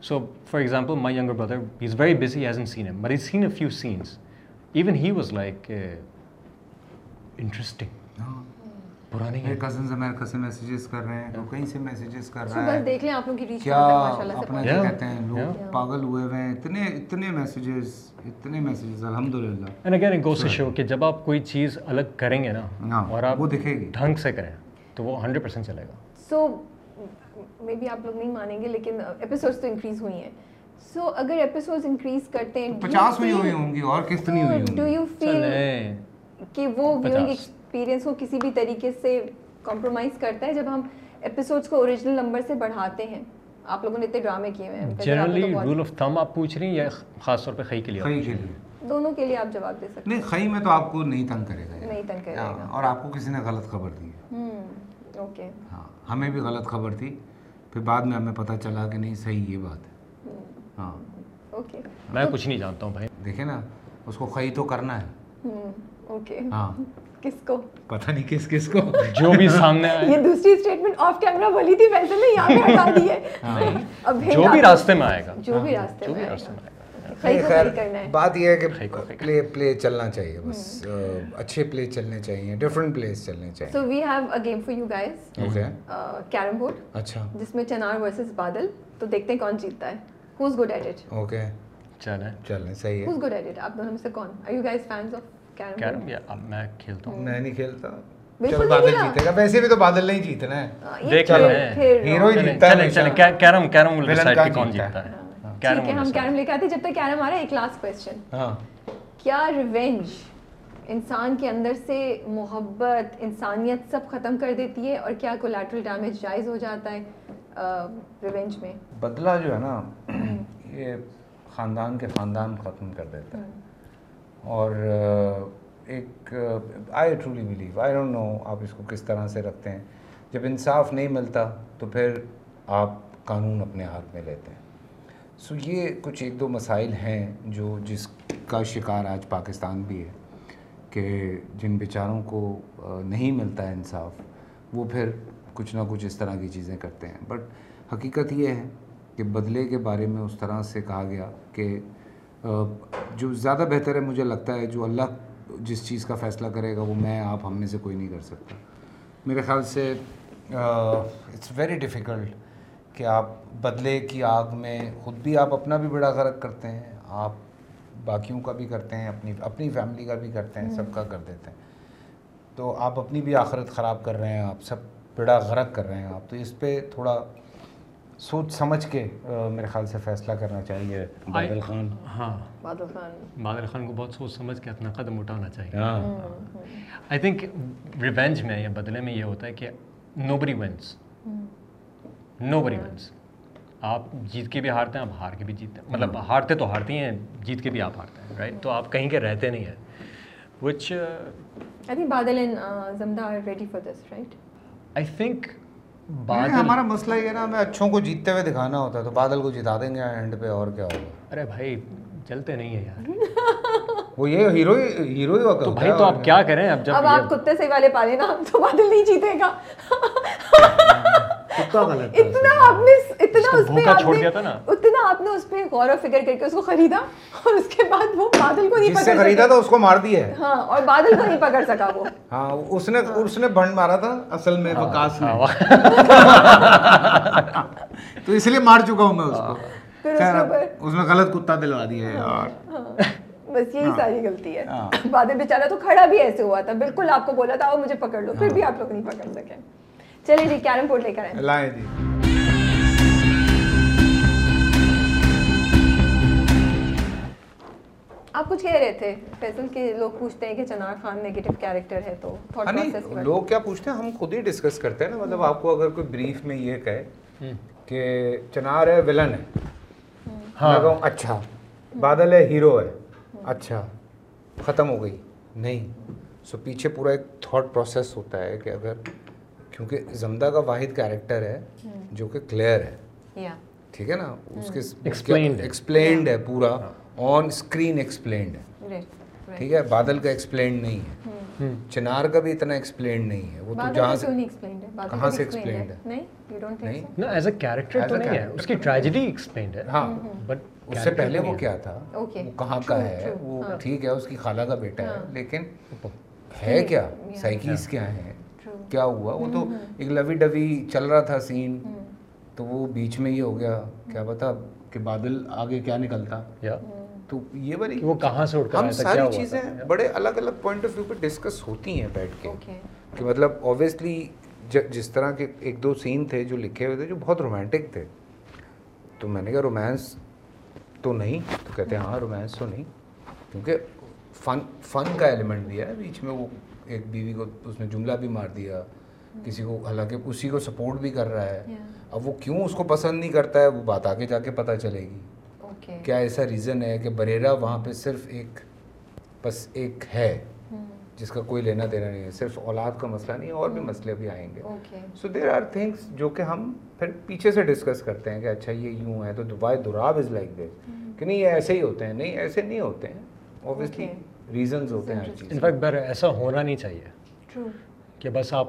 S2: so for example my younger brother he is very busy hasn't seen him but is seen a few scenes even he was like interesting پرانی میرے
S3: cousins امریکہ سے messages کر رہے ہیں۔ تو کہیں سے messages کر رہا ہے بس
S1: دیکھ لیں آپ لوگوں کی ریچ کیا اپنا کیا. کہتے
S3: ہیں لوگ پاگل ہوئے ہوئے ہیں۔ اتنے اتنے میسیجز اتنے میسیجز الحمد للہ
S2: and again it goes to show کہ جب آپ کوئی چیز الگ کریں گے نا ہاں اور آپ وہ
S3: دکھے گی۔
S2: ڈھنگ سے کریں تو وہ ہنڈریڈ پرسینٹ چلے گا۔
S1: سو مے بی آپ لوگ نہیں مانیں گے لیکن ایپیسوڈس تو انکریز ہوئی ہیں۔ سو اگر ایپیسوڈز انکریز کرتے ہیں پچاس ہوئی ہوئی
S3: ہوں گی اور کتنی ہوئی ڈو ہوں یو
S1: فیل کہ وہ ویونگ 50 ایکسپیرینس کو کسی بھی طریقے سے کمپرومائز کرتا ہے جب ہم ایپیسوڈس کو اوریجنل نمبر سے بڑھاتے ہیں۔ آپ لوگوں نے اتنے ڈرامے کیے ہوئے ہیں۔ جنرلی رول
S2: آف تھم آپ پوچھ رہی ہیں یا خاص طور پہ خی کے لیے خی کے
S3: لیے۔
S1: دونوں کے لیے آپ جواب دے سکتے نہیں
S3: خی میں تو آپ کو نہیں تنگ کرے گا۔ نہیں
S1: تنگ کرے گا۔
S3: اور آپ کو کسی نے غلط خبر دی۔
S1: ہے اوکے
S3: ہاں ہمیں بھی غلط خبر تھی۔ پھر بعد میں ہمیں پتہ چلا کہ نہیں صحیح یہ بات ہے۔ ہاں۔
S1: اوکے
S2: میں کچھ نہیں جانتا ہوں بھائی۔
S3: دیکھیں نا اس کو خی تو کرنا ہے۔
S1: اوکے ہاں۔ کس کو
S3: پتہ نہیں کس کس کو۔ جو بھی سامنے
S2: آئے۔ یہ
S1: دوسری اسٹیٹمنٹ آف کیمرہ بولی تھی ویسے میں یہاں پہ ہٹا دی ہے۔ [laughs] اب جو بھی راستے میں آئے گا۔ جو بھی راستے میں آئے راستے گا
S2: میں آئے
S1: گا۔ خیر
S3: بات یہ ہے کہ پلے پلے چلنا چاہیے بس اچھے پلے چلنے چاہیے ڈفرینٹ پلیز چلنے چاہیے۔ So
S1: we have a game for you guys
S3: okay
S1: carrom board
S3: اچھا۔
S1: جس میں چنار ورسز بادل۔ تو دیکھتے ہیں کون جیتتا ہے۔ Who's good at it
S3: okay
S2: چلیں۔
S3: چلیں صحیح ہے۔
S1: ہوز گڈ ایٹ اٹ آپ دونوں میں سے کون؟ Are you guys fans of carrom carrom
S2: یا اب میں کھیلتا ہوں
S1: میں
S3: نہیں کھیلتا
S1: بالکل چل نہیں بادل۔ جیتے
S3: گا ویسے بھی تو بادل نہیں جیتنا
S1: ہے دیکھ چلو، لیں ہیرو ہی جیتتا
S2: ہے چلیں کیرم کیرم ول ڈیسائیڈ کہ کون جیتتا ہے۔
S1: ہے
S2: ٹھیک ہے ہم کیرم کیرم
S1: لے کے آتے ہیں جب تک کیرم آ رہا ہے ایک لاسٹ کوشچن
S3: ہاں
S1: کیا ریونج انسان کے اندر سے محبت انسانیت سب ختم کر دیتی ہے اور کیا کولیٹرل ڈیمیج جائز ہو جاتا ہے ریونج میں
S3: بدلہ جو ہے نا یہ خاندان کے خاندان ختم کر دیتا ہے اور ایک I truly believe I don't know آپ اس کو کس طرح سے رکھتے ہیں۔ جب انصاف نہیں ملتا تو پھر آپ قانون اپنے ہاتھ میں لیتے ہیں۔ سو یہ کچھ ایک دو مسائل ہیں جو جس کا شکار آج پاکستان بھی ہے کہ جن بیچاروں کو نہیں ملتا ہے انصاف، وہ پھر کچھ نہ کچھ اس طرح کی چیزیں کرتے ہیں۔ بٹ حقیقت یہ ہے کہ بدلے کے بارے میں اس طرح سے کہا گیا کہ جو زیادہ بہتر ہے مجھے لگتا ہے، جو اللہ جس چیز کا فیصلہ کرے گا، وہ میں، آپ ہم میں سے کوئی نہیں کر سکتا۔ میرے خیال سے اٹس ویری ڈیفیکلٹ کہ آپ بدلے کی آگ میں خود بھی آپ اپنا بھی بڑا غرق کرتے ہیں، آپ باقیوں کا بھی کرتے ہیں، اپنی اپنی فیملی کا بھی کرتے ہیں، سب کا کر دیتے ہیں۔ تو آپ اپنی بھی آخرت خراب کر رہے ہیں، آپ سب بڑا غرق کر رہے ہیں، آپ تو اس پہ تھوڑا سوچ سمجھ کے میرے خیال سے فیصلہ کرنا چاہیے۔ بادل خان۔
S2: ہاں۔
S1: بادل خان۔
S2: بادل خان کو بہت سوچ سمجھ کے اپنا قدم اٹھانا چاہیے۔ ہاں۔ آئی تھنک ریونج میں یا بدلے میں یہ ہوتا ہے کہ نو بری ونس نو بری ونس آپ جیت کے بھی ہارتے ہیں آپ ہار کے بھی جیتتے ہیں۔ مطلب ہارتے تو ہارتی ہیں جیت کے بھی آپ ہارتے ہیں رائٹ تو آپ کہیں کے رہتے نہیں ہیں۔ Which I
S1: think Badal and Zamda are ready for this right
S2: I think Badal ہمارا
S3: مسئلہ یہ نا ہمیں اچھوں کو جیتتے ہوئے دکھانا ہوتا ہے تو بادل کو جتا دیں گے اینڈ پہ اور کیا ہوگا؟
S2: ارے بھائی چلتے نہیں ہیں یار۔
S3: وہ یہ ہیرو ہی ہیرو ہی ہوتا تو ہے بھائی تو آپ کیا
S2: کریں؟ اب جب اب آپ
S1: کتے سے والے پالے نا تو بادل نہیں جیتے گا۔ کتا غلط اتنا آپ نے اتنا اس پہ چھوڑ نے دیا تھا نا۔ اتنا آپ نے اس پہ غور و فکر کر کے اس کو خریدا اور اس کے بعد وہ بادل کو نہیں پکڑ خریدا سکا تھا اس
S3: کو مار دیا ہے۔
S1: ہاں اور بادل کو نہیں پکڑ سکا وہ۔
S3: ہاں اس نے اس نے بھنڈ مارا تھا اصل میں وکاس نے [laughs] تو اس لیے مار چکا ہوں میں اس کو۔
S1: پھر
S3: اس نے غلط کتا دلوا دیا ہے یار۔
S1: بس یہی ساری غلطی ہے۔ ہاں۔ بادل بیچارہ تو کھڑا بھی ایسے ہوا تھا۔ بالکل آپ کو بولا تھا وہ مجھے پکڑ لو پھر بھی آپ لوگ نہیں پکڑ سکے۔ چلیے جی کیرم بورڈ لے کر آئیں۔
S3: لائیں جی۔
S1: آپ کچھ کہہ رہے تھے فیصل کے لوگ پوچھتے ہیں کہ چنار خان نیگیٹو کیریکٹر ہے تو ہاں لوگ
S3: کیا پوچھتے ہیں؟ ہم خود ہی ڈسکس کرتے ہیں نا۔ مطلب آپ کو اگر کوئی بریف میں یہ کہے کہ چنار ہے ولن ہے۔
S1: میں
S2: کہوں
S3: اچھا۔ بادل ہے ہیرو ہے۔ اچھا۔ ختم ہو گئی۔ نہیں۔ سو پیچھے پورا ایک تھاٹ پروسیس ہوتا ہے کہ اگر کیونکہ زمدہ کا واحد کیریکٹر ہے جو کہ کلیئر ہے۔
S1: یا
S3: ٹھیک ہے نا؟ اس کے۔ ایکسپلینڈ ہے۔ پورا۔ آن اسکرین ایکسپلینڈ ہے۔
S1: ٹھیک
S3: ہے؟ بادل کا ایکسپلینڈ نہیں
S1: ہے۔
S3: چنار کا بھی اتنا ایکسپلینڈ نہیں ہے۔ وہ تو جہاں سے
S1: کہاں سے explained ہے؟ نہیں؟
S2: ایز اے کیریکٹر تو نہیں ہے. اس کی ٹریجڈی ایکسپلینڈ ہے ہاں بٹ اس سے پہلے وہ
S3: کیا تھا. وہ کہاں کا ہے؟ وہ ٹھیک ہے اس کی خالہ کا بیٹا ہے۔ ہاں۔ لیکن ہے کیا؟ سائیکیز کیا ہے کیا ہوا؟ وہ تو ایک لوی ڈوی چل رہا تھا سین تو وہ بیچ میں ہی ہو گیا۔ کیا پتا کہ بادل آگے کیا نکلتا۔ تو یہ بڑی وہ کہاں
S2: سے اٹھ کر ہم ساری چیزیں
S3: بڑے الگ الگ پوائنٹ آف ویو پہ ڈسکس ہوتی ہیں بیٹھ کے۔ کہ مطلب اوبیسلی جس طرح کے ایک دو سین تھے جو لکھے ہوئے تھے جو بہت رومانٹک تھے۔ تو میں نے کہا رومانس تو نہیں؟ تو کہتے ہیں ہاں رومانس تو نہیں۔ کیونکہ فن فن کا ایلیمنٹ بھی ہے بیچ میں وہ ایک بیوی کو اس نے جملہ بھی مار دیا
S1: کسی
S3: کو حالانکہ اسی کو سپورٹ بھی کر رہا ہے۔ اب وہ کیوں اس کو پسند نہیں کرتا ہے وہ بات آگے جا کے پتہ چلے گی۔ کیا ایسا ریزن ہے کہ بریرا وہاں پہ صرف ایک بس ایک ہے؟
S1: hmm.
S3: جس کا کوئی لینا دینا نہیں ہے صرف اولاد کا مسئلہ نہیں ہے اور بھی hmm. مسئلے بھی آئیں گے۔ سو دیر آر تھنگس جو کہ ہم پھر پیچھے سے ڈسکس کرتے ہیں کہ اچھا یہ یوں ہے تو Y Dorab is like this کہ نہیں یہ ایسے ہی ہوتے ہیں۔ نہیں ایسے نہیں ہوتے ہیں۔ اوبیسلی ریزنز ہوتے ہیں انفیکٹ
S2: پر ایسا ہونا نہیں چاہیے کہ بس آپ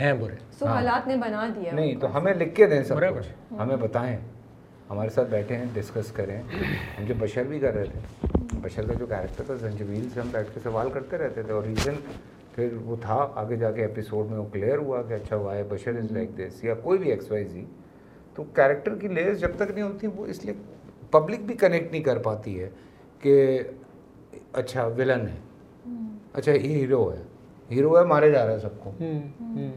S2: ہیں برے
S1: سو حالات نے بنا دیا نہیں تو ہمیں
S3: لکھ کے دیں سب ہمیں بتائیں ہمارے ساتھ بیٹھے ہیں ڈسکس کریں ہم جو بشر بھی کر رہے تھے بشر کا جو کیریکٹر تھا زنجبیل سے ہم بیٹھ کے سوال کرتے رہتے تھے اور ریزن پھر وہ تھا آگے جا کے ایپیسوڈ میں وہ کلیئر ہوا کہ اچھا ہوا ہے بشر از لائک دس یا کوئی بھی ایکس وائی زی تو کیریکٹر کی لیئرز جب تک نہیں ہوتی وہ اس لیے پبلک بھی کنیکٹ نہیں کر پاتی ہے کہ اچھا ولن ہے۔ اچھا یہ ہیرو ہے۔ ہیرو ہے مارے جا رہا ہے سب کو۔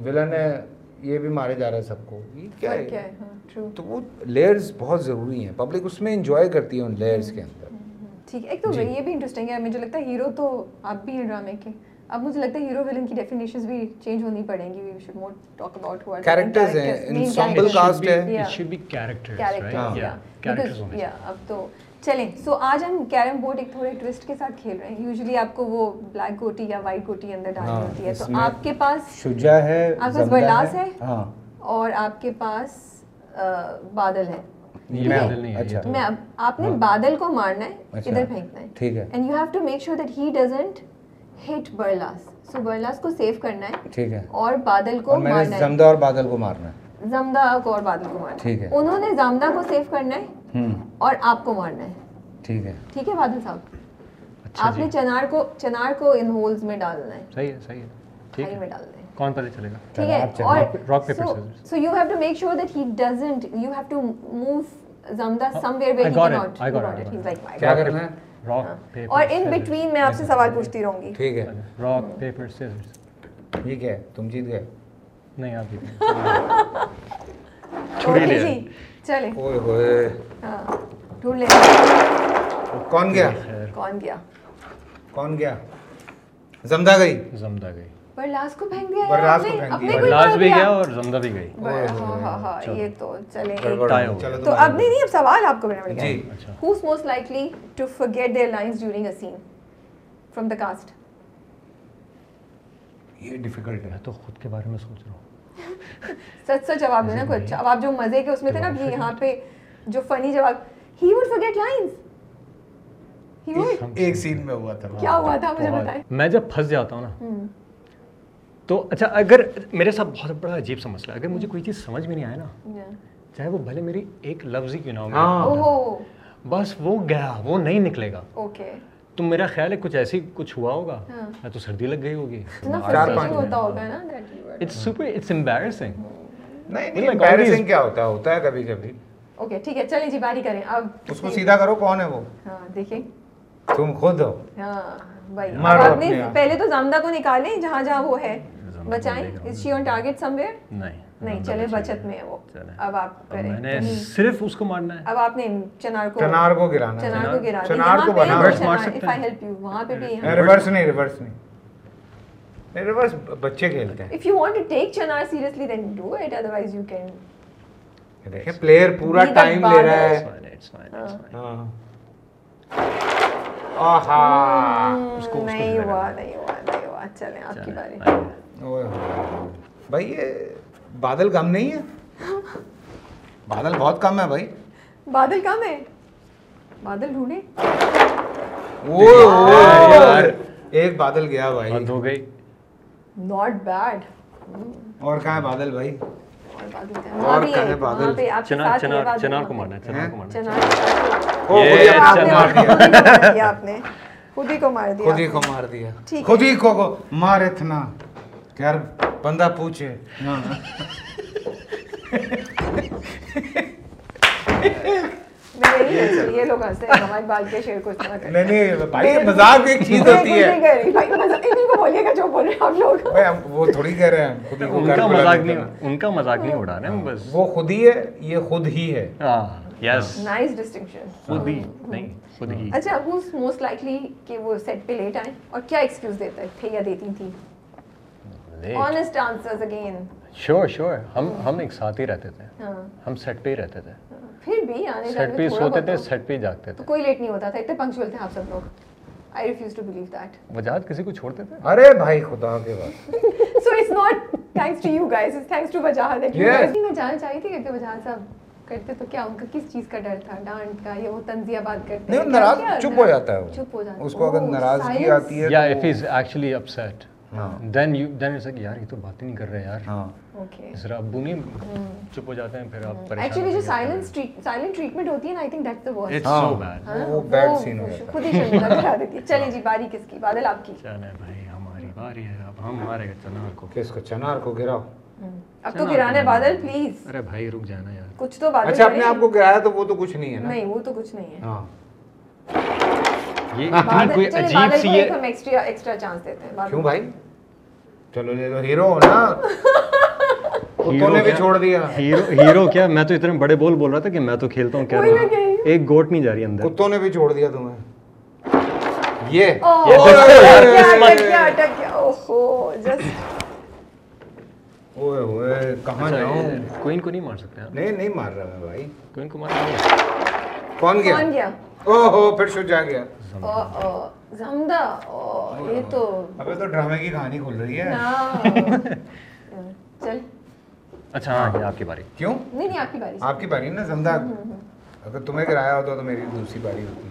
S3: ولن ہے یہ بھی مارے جا رہا ہے سب کو۔ یہ کیا ہے؟
S1: ہاں،
S3: تو وہ لیئرز بہت ضروری ہیں۔ پبلک اس میں انجوائے کرتی ہے ان لیئرز کے اندر۔
S1: ٹھیک ہے ایک تو جی۔ یہ بھی انٹرسٹنگ ہے۔ مجھے لگتا ہے ہیرو تو آپ بھی ہیں ڈرامے کے۔ اب مجھے لگتا ہے ہیرو ولن کی ڈیفینیشنز بھی چینج ہونی پڑیں گی۔ We should more talk about who are characters ہیں انسمبل کاسٹ ہے۔ It should
S2: be characters right یا کیریکٹرز یا
S1: اب تو چلیں۔ سو آج ہم کیرم بورڈ ایک تھوڑے ٹوسٹ کے ساتھ کھیل رہے ہیں۔ یوزلی آپ کو وہ بلیک گوٹی یا وائٹ گوٹی اندر ڈالنی ہاں، ہوتی ہے۔ تو آپ کے پاس
S3: شجا ہے آپ کے پاس برلاس ہے۔ ہاں۔
S1: اور آپ کے پاس بادل ہے۔
S3: اچھا۔
S2: میں
S1: آپ نے ہاں۔ بادل کو مارنا ہے اچھا۔ ادھر پھینکنا ہے۔
S3: ٹھیک ہے۔
S1: And you have to make sure that he doesn't hit Birlas so Birlas کو سیو کرنا ہے
S3: ٹھیک ہے۔
S1: اور بادل کو مارنا ہے۔ زمدہ
S3: اور بادل کو مارنا ہے۔
S1: زمدہ کو اور بادل کو مارنا ہے۔ انہوں نے زمدہ کو سیو کرنا ہے۔ اور آپ کو مارنا ہے۔
S3: ٹھیک ہے۔
S1: ٹھیک ہے بادل صاحب۔
S2: اچھا آپ نے جی۔
S1: چنار کو چنار کو ان ہولز میں ڈالنا ہے۔
S2: صحیح ہے صحیح ہے۔ ٹھیک ہے۔
S3: ہے۔ اور
S2: راک پیپر ان بٹوین میں آپ سے سوال پوچھتی
S1: رہوں گی۔
S3: ٹھیک ہے۔
S2: راک پیپر
S3: ٹھیک ہے؟ تم جیت گئے۔
S2: نہیں آپ جیت [laughs]
S1: چلے
S3: اوئے ہوئے
S1: ہاں ڈھونڈ لیں
S3: کون گیا
S1: کون گیا
S3: کون گیا زمدہ گئی
S2: زمدہ گئی
S1: برلاس کو پھینک دیا برلاس کو پھینک دیا برلاس بھی گیا
S2: اور زمدہ بھی
S1: گئی یہ تو چلیں
S3: تو اب نہیں
S1: اب سوال آپ کو بنا
S3: یہ ڈیفیکلٹ ہے
S2: تو خود کے بارے میں سوچ رہا ہوں
S1: سچ سچ جواب دینا کوئی اچھا اب آپ جو مزے کے اس میں تھے نا ابھی یہاں پہ جو فنی جواب ہی وڈ فرگیٹ لائنز
S3: ایک سین میں ہوا تھا۔ کیا ہوا
S2: تھا مجھے بتائیں۔ میں جب پھنس جاتا ہوں نا تو اچھا اگر میرے ساتھ بہت بڑا عجیب سا مسئلہ اگر مجھے کوئی چیز سمجھ میں نہیں آیا نا چاہے وہ بھلے میری ایک لفظ ہی کیوں نہ ہو۔
S1: ہاں۔
S2: بس وہ گیا وہ نہیں نکلے گا۔
S1: اوکے
S2: تو میرا خیال ہے کچھ ایسی کچھ ہوا ہوگا؟
S1: ہاں۔
S2: میں تو سردی لگ گئی ہوگی؟
S3: نہیں کیا ہوتا ہوتا ہے کبھی کبھی۔
S1: اوکے ٹھیک ہے چلیں جی باری کریں۔ اب اس کو سیدھا
S3: کرو کون ہے وہ؟
S1: ہاں، دیکھیں۔
S3: تم خود ہو۔
S1: ہاں، پہلے تو زامدہ کو نکالیں جہاں جہاں وہ ہے۔
S2: بچائیں۔ نہیں۔ نہیں چلے بچت
S1: میں وہ۔ اب آپ کریں۔ یعنی
S2: صرف اس کو مارنا ہے۔
S1: اب آپ نے چنار کو چنار
S3: کو گرانا چنار کو گرانا چنار کو بنا ریورس مار
S1: سکتے ہیں۔ ہیلپ یو وہاں پہ بھی ریورس
S3: نہیں ریورس نہیں۔ ریورس بچے کھیلتے ہیں۔
S1: If you want to take Chinar seriously then do it other you can
S3: دیکھیں پلیئر پورا ٹائم لے رہا ہے۔ ہاں۔ آہا
S1: اس کو نہیں ہوا نہیں ہوا نہیں ہوا۔ چلیں آپ کی باری۔
S3: بھائی یہ بادل کم نہیں ہے؟ بادل بہت کم ہے بھائی۔
S1: بادل کم ہے؟ بادل ڈھونڈے۔
S3: ایک بادل گیا بھائی۔ بند
S2: ہو گئی۔
S1: ناٹ بیڈ
S3: اور کہاں ہے بادل بھائی؟
S1: کو مار دیا۔ خود ہی کو
S3: مار دیا خود ہی کو مار اتنا کہ یار بندہ پوچھے۔ ہاں۔
S1: گا
S3: وہ تھوڑی کہہ رہے ہیں
S2: ان کا مزاق نہیں اڑا رہے
S3: وہ خود ہی ہے یہ خود ہی ہے۔
S2: ہاں،
S1: اچھا موسٹ لائکلی کہ وہ سیٹ پہ لیٹ آئے اور کیا ایکسکیوز دیتا ہے تھے یا دیتی تھیں؟
S2: Honest
S1: answers again
S2: sure sure ہم ہم ایک ساتھ ہی رہتے تھے۔
S1: ہاں۔
S2: ہم سیٹ پہ ہی رہتے تھے۔
S1: پھر بھی سیٹ پہ سوتے تھے
S2: سیٹ پہ جاگتے تھے۔
S1: کوئی لیٹ نہیں ہوتا تھا اتنے پنکچوئل تھے آپ سب لوگ۔ I refuse to believe that
S2: Wajahat کسی کو چھوڑتے تھے؟
S3: ارے بھائی خدا کے بعد
S1: so it's not thanks to you guys it's thanks to Wajahat that you guys میں جان چاہیے تھی کہ وجاہت صاحب کرتے تو کیا ان کا کس چیز کا ڈر تھا؟ ڈانٹ کا یا وہ تنزیہ بات کرتے ہیں؟ ناراض چپ ہو جاتا
S3: ہے
S1: چپ ہو جاتا ہے۔ اس کو اگر oh, ناراضگی آتی
S3: ہے یا if he is
S2: actually upset then you then ایسا کہ یار یہ تو بات ہی نہیں کر رہے یار
S3: اوکے
S1: اس
S2: طرح ابو نہیں چپ ہو جاتے ہیں پھر اپ پریشان ایکچولی جو سائلنٹ
S1: سائلنٹ ٹریٹمنٹ ہوتی ہے نا I think that's the worst it's
S2: so bad
S3: وہ بیڈ سین ہوتا ہے خود ہی
S1: شرمندہ کرا دیتی ہے چلیں جی باری کس کی بادل اپ کی
S2: چلیں بھائی ہماری باری ہے اب ہم مارے گا چنار کو
S3: کس کو چنار کو گراؤ
S1: اب تو گرانے بادل پلیز
S2: ارے بھائی رک جانا یار
S1: کچھ تو بادل اچھا اپنے اپ کو
S3: گرایا تو وہ تو کچھ نہیں ہے نا
S1: نہیں وہ تو کچھ نہیں ہے
S3: ہاں
S2: یہ اتنی کوئی عجیب سی ہے
S1: ہم ایکسٹرا ایکسٹرا چانس دیتے ہیں کیوں بھائی
S3: چلو یہ تو ہیرو ہو نا نے بھی چھوڑ دیا
S2: ہیرو کیا میں تو اتنے بڑے بول بول رہا تھا کہ میں تو کھیلتا ہوں کہہ رہا ایک گوٹ نہیں جا رہی اندر
S3: کتوں نے بھی چھوڑ دیا تمہیں یہ کہاں جاؤں
S2: کوئن کو نہیں مار سکتے
S3: نہیں نہیں مار رہا میں بھائی
S2: کوئن کو مار
S3: کون گیا کون
S1: گیا
S3: او ہو پھر شو جا گیا
S1: یہ تو
S3: ابھی تو ڈرامے کی کہانی کھل رہی ہے۔
S1: چل۔
S2: اچھا ہاں آپ کی باری۔
S3: کیوں؟
S1: نہیں نہیں آپ کی باری۔ آپ کی
S3: باری نا زمدہ۔ اگر تمہیں کرایا ہوتا تو میری دوسری باری ہوتی۔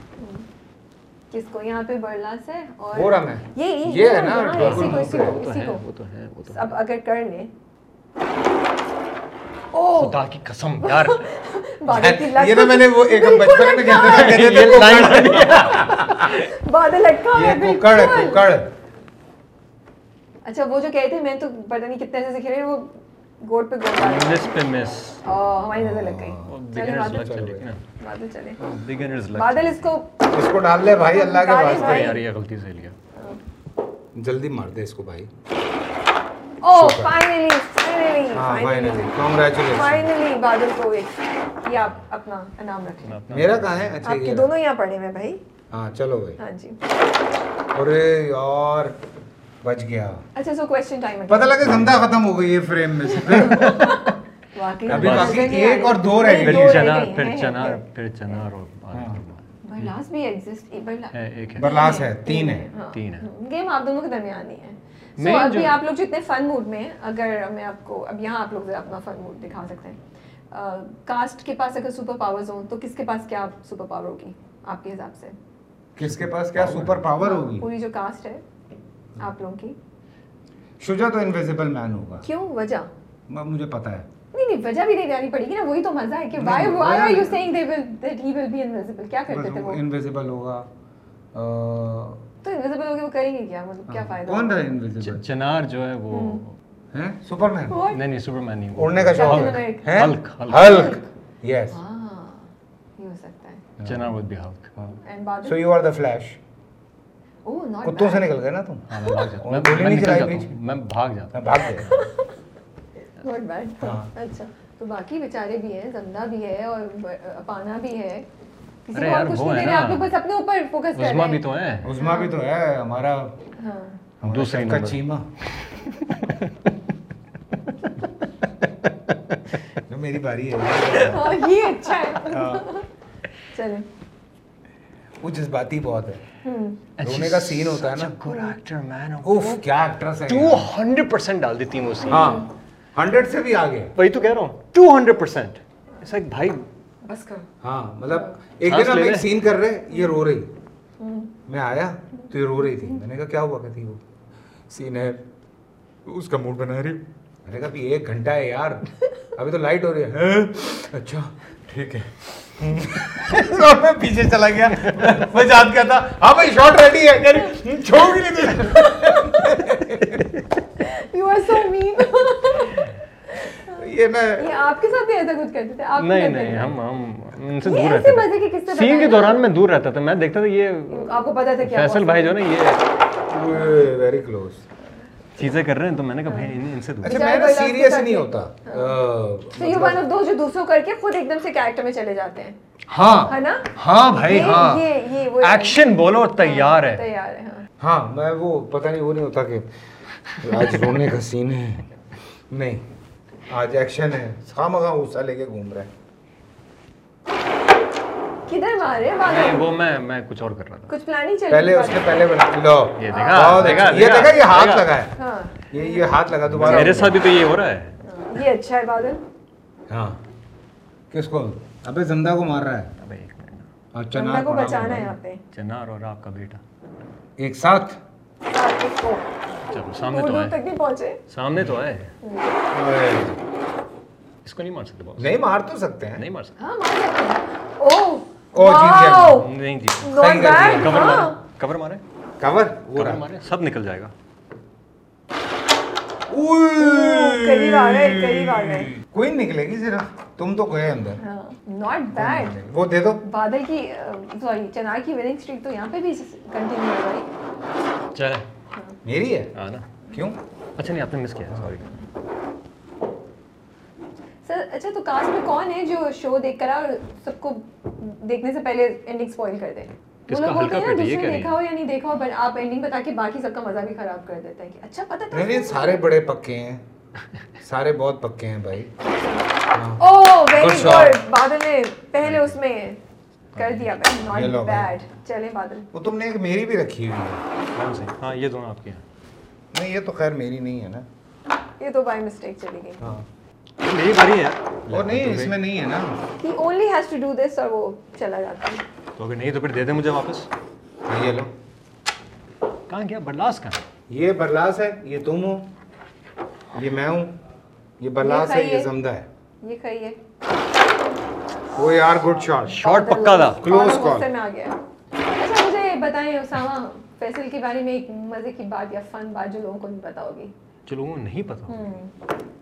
S1: کس کو؟ یہاں پہ برلا سے اور ہو رہا میں۔ یہ یہ ہے نا ہاں، اسی کو اسی
S2: کو اب
S1: اگر کر لیں۔ خدا
S2: کی قسم یار
S1: [laughs] یہ نا میں نے وہ ایک بچپن میں کہتا تھا کہتے تھے
S3: کوکڑ۔
S1: بادل اٹکا ہے کوکڑ ہے کوکڑ۔ اچھا وہ جو کہتے ہیں میں تو پتہ نہیں کتنے سے کھیلے وہ گوٹ پہ گوٹ مس
S2: پہ مس
S1: ہماری نظر لگ گئی۔
S2: بگنرز لگ بادل اس کو
S3: اس کو ڈال لے بھائی اللہ کے واسطے۔ یار
S2: یہ غلطی سے لیا۔
S3: جلدی مار دے اس کو بھائی۔
S1: Oh, Super. finally, finally, finally. Congratulations. Finally Badal Kovic. یہ آپ اپنا انعام رکھ
S2: لیں میرا کہاں ہے
S3: اچھا آپ کے دونوں
S1: یہاں پڑھے ہوئے بھائی
S3: ہاں چلو بھائی
S1: ہاں جی
S3: ارے یار بچ گیا
S1: اچھا سو کوشچن ٹائم پتہ لگا
S3: زمدہ ختم ہو گئی ہے فریم میں سے
S1: ابھی باقی ایک اور دو رہ پھر چنا پھر چنا
S2: پھر چنا اور
S1: برلاس بھی ایگزسٹ
S3: برلاس ہے تین ہے
S1: تین ہے گیم آپ دونوں کے درمیان ہی ہے
S2: میں so, ابھی آپ
S1: لوگ جتنے فن موڈ میں اگر میں آپ کو اب یہاں آپ لوگ اپنا فن موڈ دکھا سکتے ہیں۔ کاسٹ کے پاس اگر سپر پاورز ہوں تو کس کے پاس کیا سپر پاور ہوگی؟ آپ کے حساب سے۔
S3: کس کے پاس کیا سپر پاور ہاں، ہوگی؟
S1: پوری جو کاسٹ ہے آپ لوگوں کی۔
S3: شجا تو انویزیبل مین ہوگا۔
S1: کیوں؟ وجہ؟
S3: مجھے پتا ہے۔
S1: نہیں نہیں وجہ بھی نہیں جانی پڑے گی نا وہی تو مزہ ہے کہ why why are you seeing they will that he will be invisible کیا کرتے تھے وہ؟
S3: انویزیبل ہوگا۔
S1: تو انویزیبل ہوگی وہ کریں گے کیا مطلب کیا فائدہ کون رہا
S3: انویزیبل
S2: چنار جو ہے وہ
S3: ہیں؟ سپرمین۔
S2: نہیں نہیں سپرمین نہیں اڑنے کا شوق۔ ہے ہلک ہلک۔
S3: یس
S1: ہاں ہو سکتا ہے۔
S3: چنار
S2: ہاں۔ Would be
S3: Hulk
S1: so you
S3: are the Flash
S1: oh note کتوں سے نکل
S3: گئے نا تم؟ ہاں، میں بولی نہیں چلائی بیچ۔
S2: میں بھاگ جاتا ہوں۔ بھاگ گیا
S1: نوٹ بیڈ اچھا تو باقی بیچارے بھی ہیں زندہ بھی ہے اور اپانا بھی ہے۔
S3: چیما میری باری ہے وہ جذباتی بہت ہے
S2: رونے کا سین ہوتا ہے نا گڈ ایکٹر
S3: کیا ایکٹریس ہے
S2: 200% ڈال دیتی ہوں
S3: ہنڈریڈ سے بھی آگے
S2: وہی تو کہہ رہا ہوں 200% اٹس بھائی
S1: بس کرو
S3: ہاں مطلب ایک دن ہم ایک سین کر رہے یہ رو رہی۔ میں آیا تو یہ رو رہی تھی۔ میں نے کہا کیا ہوا؟ کہتی وہ۔ سین ہے۔ اس کا موڈ بنا رہی۔ میں نے کہا ایک گھنٹہ ہے یار۔ ابھی تو لائٹ ہو رہی ہے۔ [laughs] ہاں۔ اچھا۔ ٹھیک ہے۔ ہاں۔ [laughs] میں پیچھے چلا گیا۔ میں جان کیا ہاں بھائی شارٹ ریڈی ہے۔ یعنی چھوڑ گی نہیں
S1: یو آر سو مین
S3: یہ میں
S1: آپ کے ساتھ ایسا کچھ کرتے تھے؟ نہیں نہیں ہم
S2: ہم ان سے دور رہتے
S1: تھے۔ سین کے دوران
S2: میں دور رہتا تھا۔ میں دیکھتا تھا یہ آپ
S1: کو پتا تھا کیا فیصل بھائی جو نا
S2: یہ
S3: ویری کلوز
S2: چیزیں کر رہے ہیں تو میں نے کہا بھائی ان سے دور۔ اچھا
S3: میں سیریس نہیں ہوتا۔ سو یو ون
S1: دوز جو دوسروں کر کے خود ایک دم سے میں چلے جاتے ہیں۔
S3: ہاں۔
S2: ہاں بھائی ہاں۔
S1: ایکشن
S2: بولو تیار ہے۔
S1: تیار ہے
S3: ہاں۔, ہاں۔ میں وہ پتہ نہیں وہ نہیں ہوتا کہ آج رونے کا سین ہے۔ نہیں۔ آج ایکشن ہے۔ خام خاں غصہ لے کے گھوم
S1: کدھر رہے وہ
S2: میں میں کچھ اور کر رہا تھا۔
S1: کچھ پلان ہی پہلے اس پہلے
S3: بنا لو۔ یہ دیکھا یہ دیکھا یہ ہاتھ لگا ہے۔
S1: ہاں۔ یہ یہ
S3: ہاتھ لگا دوبارہ میرے ساتھ بھی
S2: تو یہ ہو رہا ہے۔
S1: ہاں، یہ اچھا ہے بادل
S3: ہاں۔ کس کو؟ ابے زندہ کو مار رہا ہے۔
S2: ابے ایک منٹ۔
S3: اور چنار کو بچانا ہے یہاں
S1: پہ۔
S2: چنار اور آپ کا بیٹا۔
S3: ایک ساتھ۔
S1: ہاں، کو۔
S2: چلو سامنے
S1: تو
S2: سامنے تو اس کو نہیں مار سکتے نہیں
S3: مار تو سکتے ہیں
S2: نہیں مار سکتے نہیں کور مارے
S3: کور کور
S2: مارے سب نکل جائے گا
S3: نکلے گی صرف تم تو گئے اندر
S1: ناٹ بیڈ
S3: وہ دے دو
S1: بادل کی سوری چنار کی وننگ اسٹریٹ تو یہاں پہ بھی کنٹینیو ہو رہی
S2: چلے
S3: میری ہے؟
S2: ہاں نا۔
S3: کیوں؟
S2: اچھا نہیں آپ نے مس کیا سوری
S1: اچھا تو کاسٹ میں کون ہے جو شو دیکھ کر اور سب کو دیکھنے سے پہلے اینڈنگ سپوائل کر دے؟ دیکھا ہو یا نہیں دیکھا ہو آپ بتا کے باقی سب کا مزہ بھی خراب کر دیتا ہے اچھا پتہ تھا۔ نہیں سارے بڑے
S3: پکے ہیں۔ سارے بہت پکے ہیں بھائی۔
S1: oh, بادل نے پہلے اس میں۔ کر دیا
S3: وہ تم نے ایک میری بھی رکھی ہوئی ہے۔
S2: ہاں یہ دونوں آپ ہیں۔
S3: نہیں یہ تو خیر میری نہیں ہے نا۔
S1: یہ تو بائی مسٹیک چلی گئی۔ ہاں۔
S2: میری ہے نہیں اس میں
S3: نہیں ہے نا۔
S1: He only has to do this اور وہ چلا جاتا ہے۔
S2: تو اگر نہیں تو پھر دے مجھے واپس۔
S3: یہ لو۔
S2: کہاں گیا؟ برلاس کہاں؟
S3: یہ برلاس ہے یہ تم ہو یہ میں ہوں یہ برلاس ہے یہ زمدہ ہے۔
S1: یہ کھائیے
S3: وہ یار گڈ شاٹ.
S2: شاٹ پکا تھا.
S1: کلوز ہاں، کال. میں آ گیا. اچھا مجھے بتائیں اسامہ فیصل کے بارے میں ایک مزے کی بات یا فن بات جو لوگوں کو نہیں پتا ہوگی؟
S2: جو لوگوں کو نہیں پتہ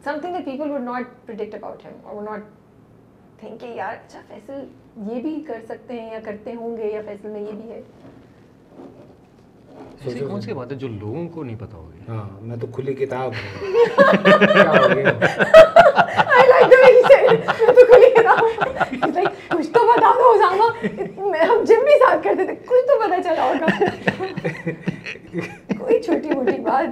S1: something the people would not predict about ہم اور ناٹ تھنک کہ یار اچھا فیصل یہ بھی کر سکتے ہیں یا کرتے ہوں گے یا فیصل میں یہ بھی ہے؟
S2: ایسی کون سی بات ہے جو لوگوں کو نہیں پتا ہوگی؟
S3: ہاں، میں تو کھلی کتاب ہوں۔
S1: کچھ تو بتا دو ہم جم بھی ساتھ کرتے تھے۔ کچھ تو پتا چلا ہوگا۔ کوئی چھوٹی موٹی بات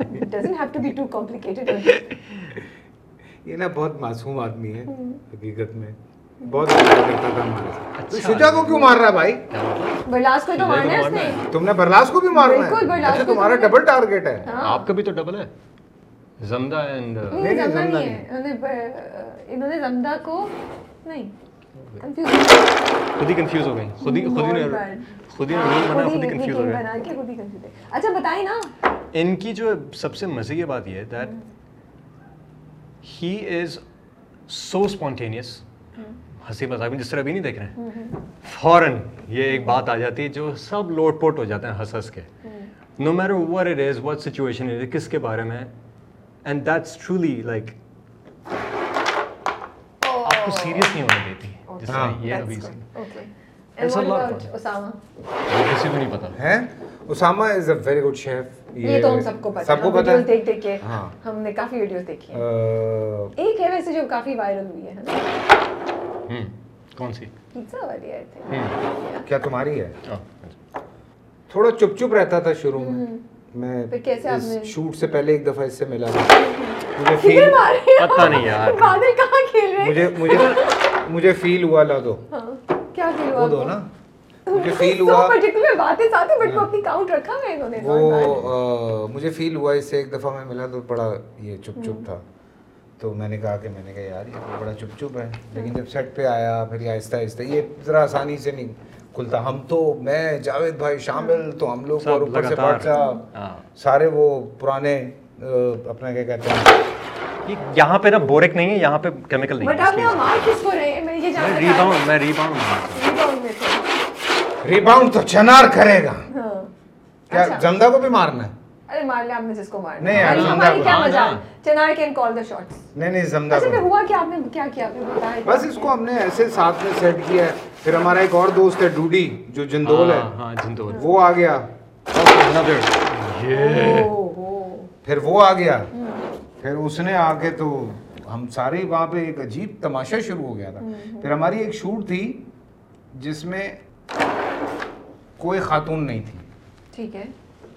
S3: یہ نا بہت معصوم آدمی ہے حقیقت میں۔ بہت کرتا تھا ہمارے شجا کو کیوں مار رہا بھائی
S1: برلاس کو تو مارنا ہے اس نے
S3: تم نے برلاس کو بھی مارنا ہے بالکل تمہارا ڈبل ٹارگٹ ہے
S1: آپ
S2: کا بھی تو ڈبل ہے زمدہ اینڈ
S1: نہیں زمدہ نہیں انہوں نے زمدہ کو نہیں
S2: خود ہی کنفیوز ہو گئی خود ہی خود ہی نے خود ہی نے رول بنا خود ہی
S1: کنفیوز ہو اچھا بتائیں نا
S2: ان کی جو سب سے مزے کی بات یہ ہے that he is so spontaneous ہنسی مذاق میں جس طرح ابھی نہیں دیکھ رہے
S1: ہیں۔
S2: فوراً یہ ایک بات آ جاتی ہے جو سب لوٹ پوٹ ہو جاتے ہیں ہنس ہنس کے نو میرو over it is what situation کس کے بارے میں؟ اینڈ دیٹس ٹرولی لائک
S1: آپ کو سیریس
S2: نہیں ہونے دیتی۔
S1: ہم نے کافی ویڈیوز دیکھی ہیں۔ ایک ہے ویسے جو کافی وائرل ہوئی ہے
S2: کون سی؟
S1: پیزا والی آئی تھی۔
S3: کیا تمہاری ہے؟
S2: ہاں۔
S3: تھوڑا چپ چپ رہتا تھا شروع میں۔ میں شوٹ سے پہلے ایک دفعہ اس سے ملا۔
S1: مجھے فیل پتہ نہیں یار۔ کہاں کھیل رہے مجھے مجھے
S3: مجھے فیل ہوا لا دو۔
S1: ہاں۔ کیا فیل ہوا دو نا۔ مجھے فیل ہوا پرٹیکولر باتیں ساتھ بٹ ہاں۔ وہ اپنی کاؤنٹ رکھا میں انہوں نے۔ وہ
S3: مجھے فیل ہوا اس سے ایک دفعہ میں ملا تو بڑا یہ چپ چپ تھا۔ تو میں نے کہا کہ میں نے کہا یار یہ بڑا چپ چپ ہے۔ لیکن جب سیٹ پہ آیا پھر یہ آہستہ آہستہ یہ ذرا آسانی سے نہیں کھلتا۔ ہم تو میں جاوید بھائی شامل تو ہم لوگ اور اوپر سے ہاں۔ سارے وہ پرانے اپنا کیا کہتے ہیں؟
S2: یہاں پہ نا بورک نہیں ہے یہاں پہ کیمیکل نہیں ہے۔
S1: ری باؤنڈ
S2: میں ری باؤنڈ
S3: ری باؤنڈ تو چنار کرے گا۔
S1: کیا
S3: زندہ کو بھی مارنا ہے؟
S1: ارے مار لیا آپ نے جس کو نہیں یار کیا مزہ؟ چنار کین کال
S3: نہیں نہیں زمدہ اچھا،
S1: ہوا آپ نے؟ کیا کیا؟ بس اس کو
S3: ہم نے ایسے ساتھ میں سیٹ کیا ہے۔ پھر ہمارا ایک اور دوست ہے ڈوڈی جو جندول ہے۔ ہاں,
S2: ہاں، جندول۔ وہ
S3: آ گیا۔ پھر وہ آ گیا۔ پھر اس نے آ کے تو ہم سارے وہاں پہ ایک عجیب تماشا شروع ہو گیا تھا۔
S1: پھر
S3: ہماری ایک شوٹ تھی جس میں کوئی خاتون نہیں تھی۔
S1: ٹھیک ہے۔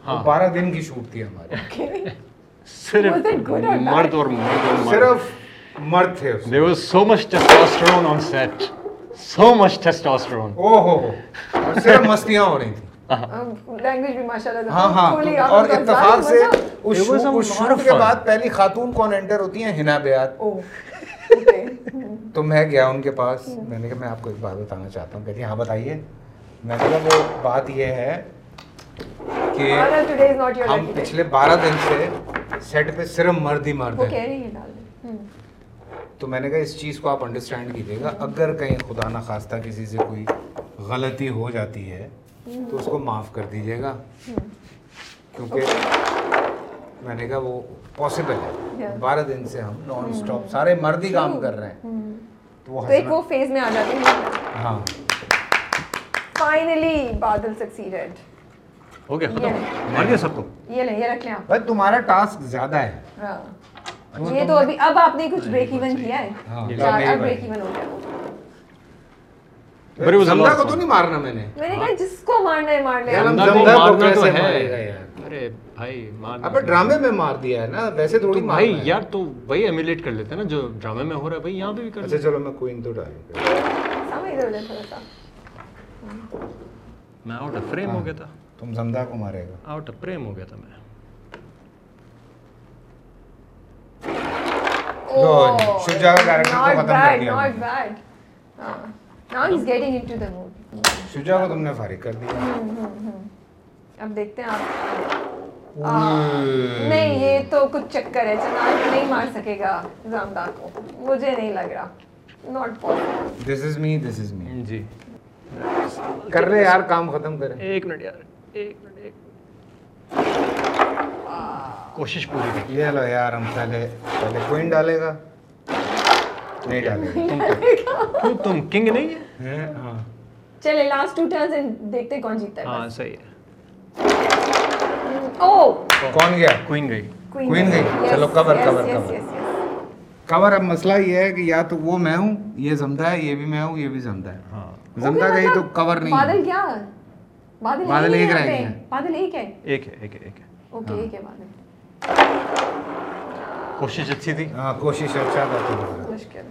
S2: ہاں۔
S3: بارہ دن کی شوٹ تھی ہماری۔
S2: صرف مرد اور مرد صرف
S3: مرد تھے there
S2: was so much testosterone on set. So much testosterone. صرف
S3: مستیاں ہو رہی تھیں
S1: لینگویج بھی ماشاءاللہ ہاں ہاں۔ اور اتفاق سے
S3: اس کے بعد پہلی خاتون کون انٹر ہوتی ہیں؟ ہنا بیات تو میں گیا ان کے پاس۔ میں نے کہا میں آپ کو ایک بات بتانا چاہتا ہوں۔ کہتی ہاں بتائیے۔ میں نے کہا وہ بات یہ ہے کہ
S1: ہم پچھلے
S3: بارہ دن سے سیٹ پہ صرف مرد ہی مرد
S1: ہیں۔
S3: تو میں نے کہا اس چیز کو آپ انڈرسٹینڈ کیجیے گا۔ اگر کہیں خدا نہ نخواستہ کسی سے کوئی غلطی ہو جاتی ہے
S1: تو اس
S3: کو معاف کر دیجیے گا۔ کیونکہ میں نے کہا وہ پاسبل ہے۔ بارہ دن سے ہم نان اسٹاپ سارے مرد ہی کام کر رہے
S1: ہیں۔
S3: تو وہ ایک وہ
S1: فیز میں آ جاتے ہیں۔
S3: ہاں۔
S1: فائنلی بادل سکسیڈ
S2: ہو گیا ختم. مار گیا سب کو
S1: یہ لے یہ رکھ لیں
S3: بھائی تمہارا ٹاسک زیادہ ہے.
S1: ہاں.
S3: یہ تو ابھی
S1: اب آپ نے کچھ بریک ایون کیا ہے.
S3: چار بریک
S1: ایون ہو گیا.
S2: ڈرامے
S3: میں
S2: جو ڈرامے میں ہو رہا ہے میں آؤٹ آف فریم ہو گیا تھا۔
S3: تم زمدہ کو مارے گا۔
S2: آؤٹ آف پریم ہو گیا تھا میں۔
S1: oh, شجا کو تم
S3: نے فارغ کر دیا۔
S1: اب دیکھتے ہیں آپ۔
S3: نہیں یہ
S1: تو کچھ چکر ہے۔ چنان نہیں مار سکے گا زامدہ کو۔ مجھے نہیں لگ رہا۔ Not possible
S3: this is me this is me
S2: جی۔ کر رہے یار
S3: کام ختم کریں۔
S2: ایک منٹ یار۔ ایک کوشش پوری یہ
S3: لو یار ہم پہلے پہلے کوئن ڈالے گا نہیں ڈالے
S1: گا تم
S2: تم کنگ نہیں
S3: ہے ہاں
S1: چلے لاسٹ ٹو ٹرنز دیکھتے کون جیتتا ہے ہاں
S2: صحیح ہے
S1: او
S3: کون گیا
S2: کوئن گئی
S1: کوئن گئی چلو کور کور کور
S3: کور اب مسئلہ یہ ہے کہ یا تو وہ میں ہوں یہ زمدہ ہے یہ بھی میں ہوں یہ بھی زمدہ
S2: ہے
S3: زمدہ گئی تو کور نہیں بادل
S1: کیا بادل بادل ایک رہ گئے بادل ایک ہے
S2: ایک ہے ایک ہے ایک ہے
S1: اوکے ایک ہے بادل کوشش
S2: اچھی تھی
S3: ہاں کوشش اچھا تھا
S1: مشکل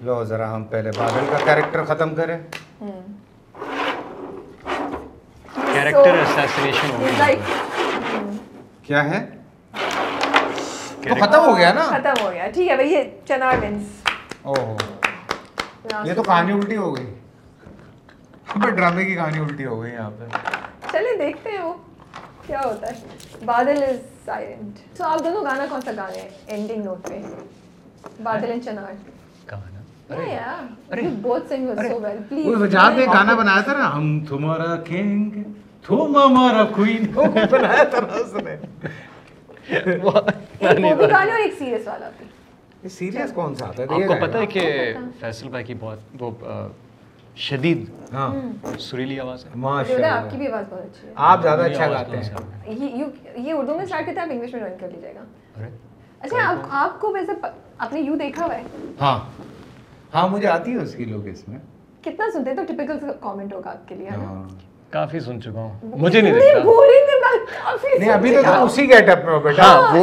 S3: لو ذرا ہم پہلے بادل کا کیریکٹر ختم کریں
S1: کیریکٹر
S2: اسیسنیشن ہو گیا
S3: کیا ہے
S2: تو ختم
S3: ہو گیا نا
S1: ختم ہو گیا ٹھیک ہے بھئی یہ چنار ونس
S3: اوہ
S1: یہ تو کہانی
S3: الٹی ہو گئی ڈرامے کی کہانی الٹی ہو گئی یہاں پہ۔
S1: چلے دیکھتے ہیں وہ۔ کیا ہوتا ہے۔ بادل از سائلنٹ آپ دونوں گانا کون سا گا رہے ہیں؟ اینڈنگ نوٹ پہ۔ بادل اینڈ چنار۔
S2: ہاں
S1: گانا
S3: [laughs]
S2: فیصل بھائی کی بہت وہ شدید۔
S3: ہاں۔
S2: سریلی آواز ہے۔
S3: ماشاءاللہ۔ آپ کی
S1: بھی آواز بہت اچھی ہے۔
S3: آپ زیادہ اچھا, اچھا گاتے
S2: ہیں۔
S1: یہ اردو میں سٹارٹ آپ انگلش میں جوائن کر لیجیے گا۔ اچھا آپ کو ویسے آپ نے دیکھا ہوا ہے؟
S3: ہاں۔ ہاں مجھے آتی ہے اس کی لوگ اس میں۔
S1: کتنا سنتے ہیں؟ تو ٹپیکل کامنٹ ہوگا آپ کے لیے ہاں۔
S2: کافی سن چکا ہوں۔ مجھے نہیں
S1: نہیں ابھی تو اسی
S3: گیٹ اپ میں ہو بیٹا ہاں،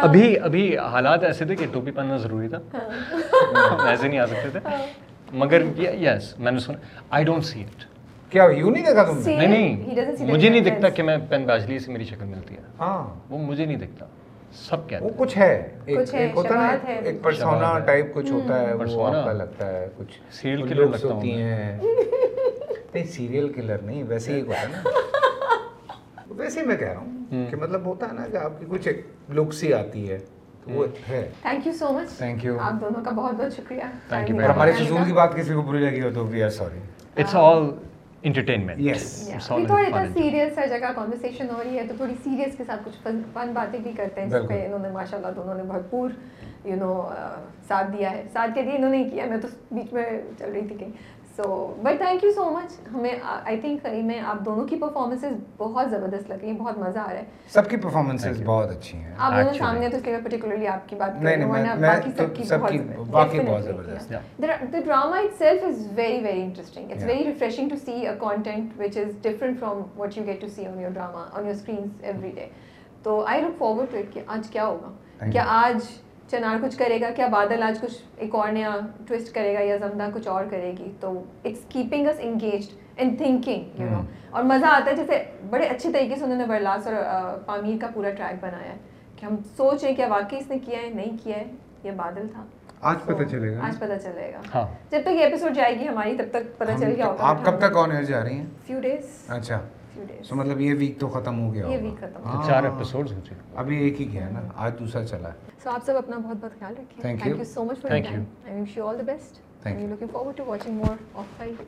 S1: ابھی
S2: ابھی حالات ایسے تھے کہ ٹوپی پہننا ضروری تھا۔
S1: ہاں۔ ایسے
S2: نہیں آ سکتے تھے۔ مگر یس میں نے سنا آئی ڈونٹ سی اٹ
S3: کیا یوں نہیں دیکھا تم نے? نہیں
S1: نہیں مجھے نہیں دکھتا
S2: کہ میں پین باجلی سے میری شکل ملتی ہے۔
S3: ہاں۔
S2: وہ مجھے نہیں دکھتا۔ سب کہتے ہیں۔ وہ
S3: کچھ ہے ایک ہوتا ہے ایک پرسونا ٹائپ کچھ ہوتا ہے وہ آپ کا لگتا ہے کچھ۔
S2: سیریل کلر لگتا ہوتی
S3: ہیں۔ نہیں سیریل کلر نہیں ویسے ہی ہوتا ہے نا۔
S1: [laughs]
S3: ویسے میں کہہ رہا ہوں کہ مطلب ہوتا ہے نا کہ آپ کی کچھ ایک لکس ہی آتی ہے۔
S1: ہمارے فضول کی
S3: بات کسی کو بری لگی ہو تو we are sorry
S2: it's all entertainment yes تھوڑا اتنا
S1: سیریس ہر جگہ کانورسیشن ہو رہی ہے تو تھوڑی سیریس کے ساتھ کچھ فن باتیں بھی کرتے ہیں جس پہ انہوں نے ماشاء اللہ دونوں نے بھرپور یو نو ساتھ دیا ہے۔ ساتھ کے لیے انہوں نے کیا میں تو بیچ میں چل رہی تھی کہیں۔ So but thank you so much ہمیں آئی تھنک میں آپ دونوں کی پرفارمنسز بہت زبردست لگ رہی ہیں بہت مزہ آ رہا ہے۔
S3: سب کی پرفارمنسز بہت اچھی ہیں۔ آپ
S1: دونوں سامنے تو اس لیے پرٹیکولرلی آپ کی بات نہیں نہیں باقی سب کی سب واقعی بہت زبردست۔ The drama itself is very very interesting it's very refreshing to see a content which is different from what you get to see on your drama on your screens every day تو I look forward to it کہ آج کیا ہوگا؟
S3: کیا
S1: آج چنار کچھ کرے گا کیا بادل آج کچھ ایک اور نیا ٹوسٹ کرے گا یا زمدہ کچھ اور کرے گی؟ تو it's keeping us engaged in thinking you know اور مزہ آتا ہے جیسے بڑے اچھے طریقے سے انہوں نے برلاس اور پامیر کا پورا ٹریک بنایا ہے کہ ہم سوچ رہے ہیں کیا واقعی اس نے کیا ہے نہیں کیا ہے یہ بادل تھا۔
S3: آج پتا چلے گا آج
S1: پتا چلے گا۔
S2: ہاں۔
S1: جب تک یہ اپیسوڈ جائے گی ہماری تب تک پتا چل گیا آپ کب تک آن
S3: ایئر جا رہی ہیں؟
S1: فیو ڈیز
S3: اچھا۔
S1: فیو تو
S3: مطلب یہ ویک تو ختم ہو گیا یہ ویک ختم چار اپیسوڈ
S2: ہو چکے
S3: ابھی ایک ہی گیا نا آج دوسرا چلا ہے
S1: سو آپ سب اپنا بہت بہت خیال رکھیں thank you so much for thank you I wish you all the best thank you looking forward to watching more of five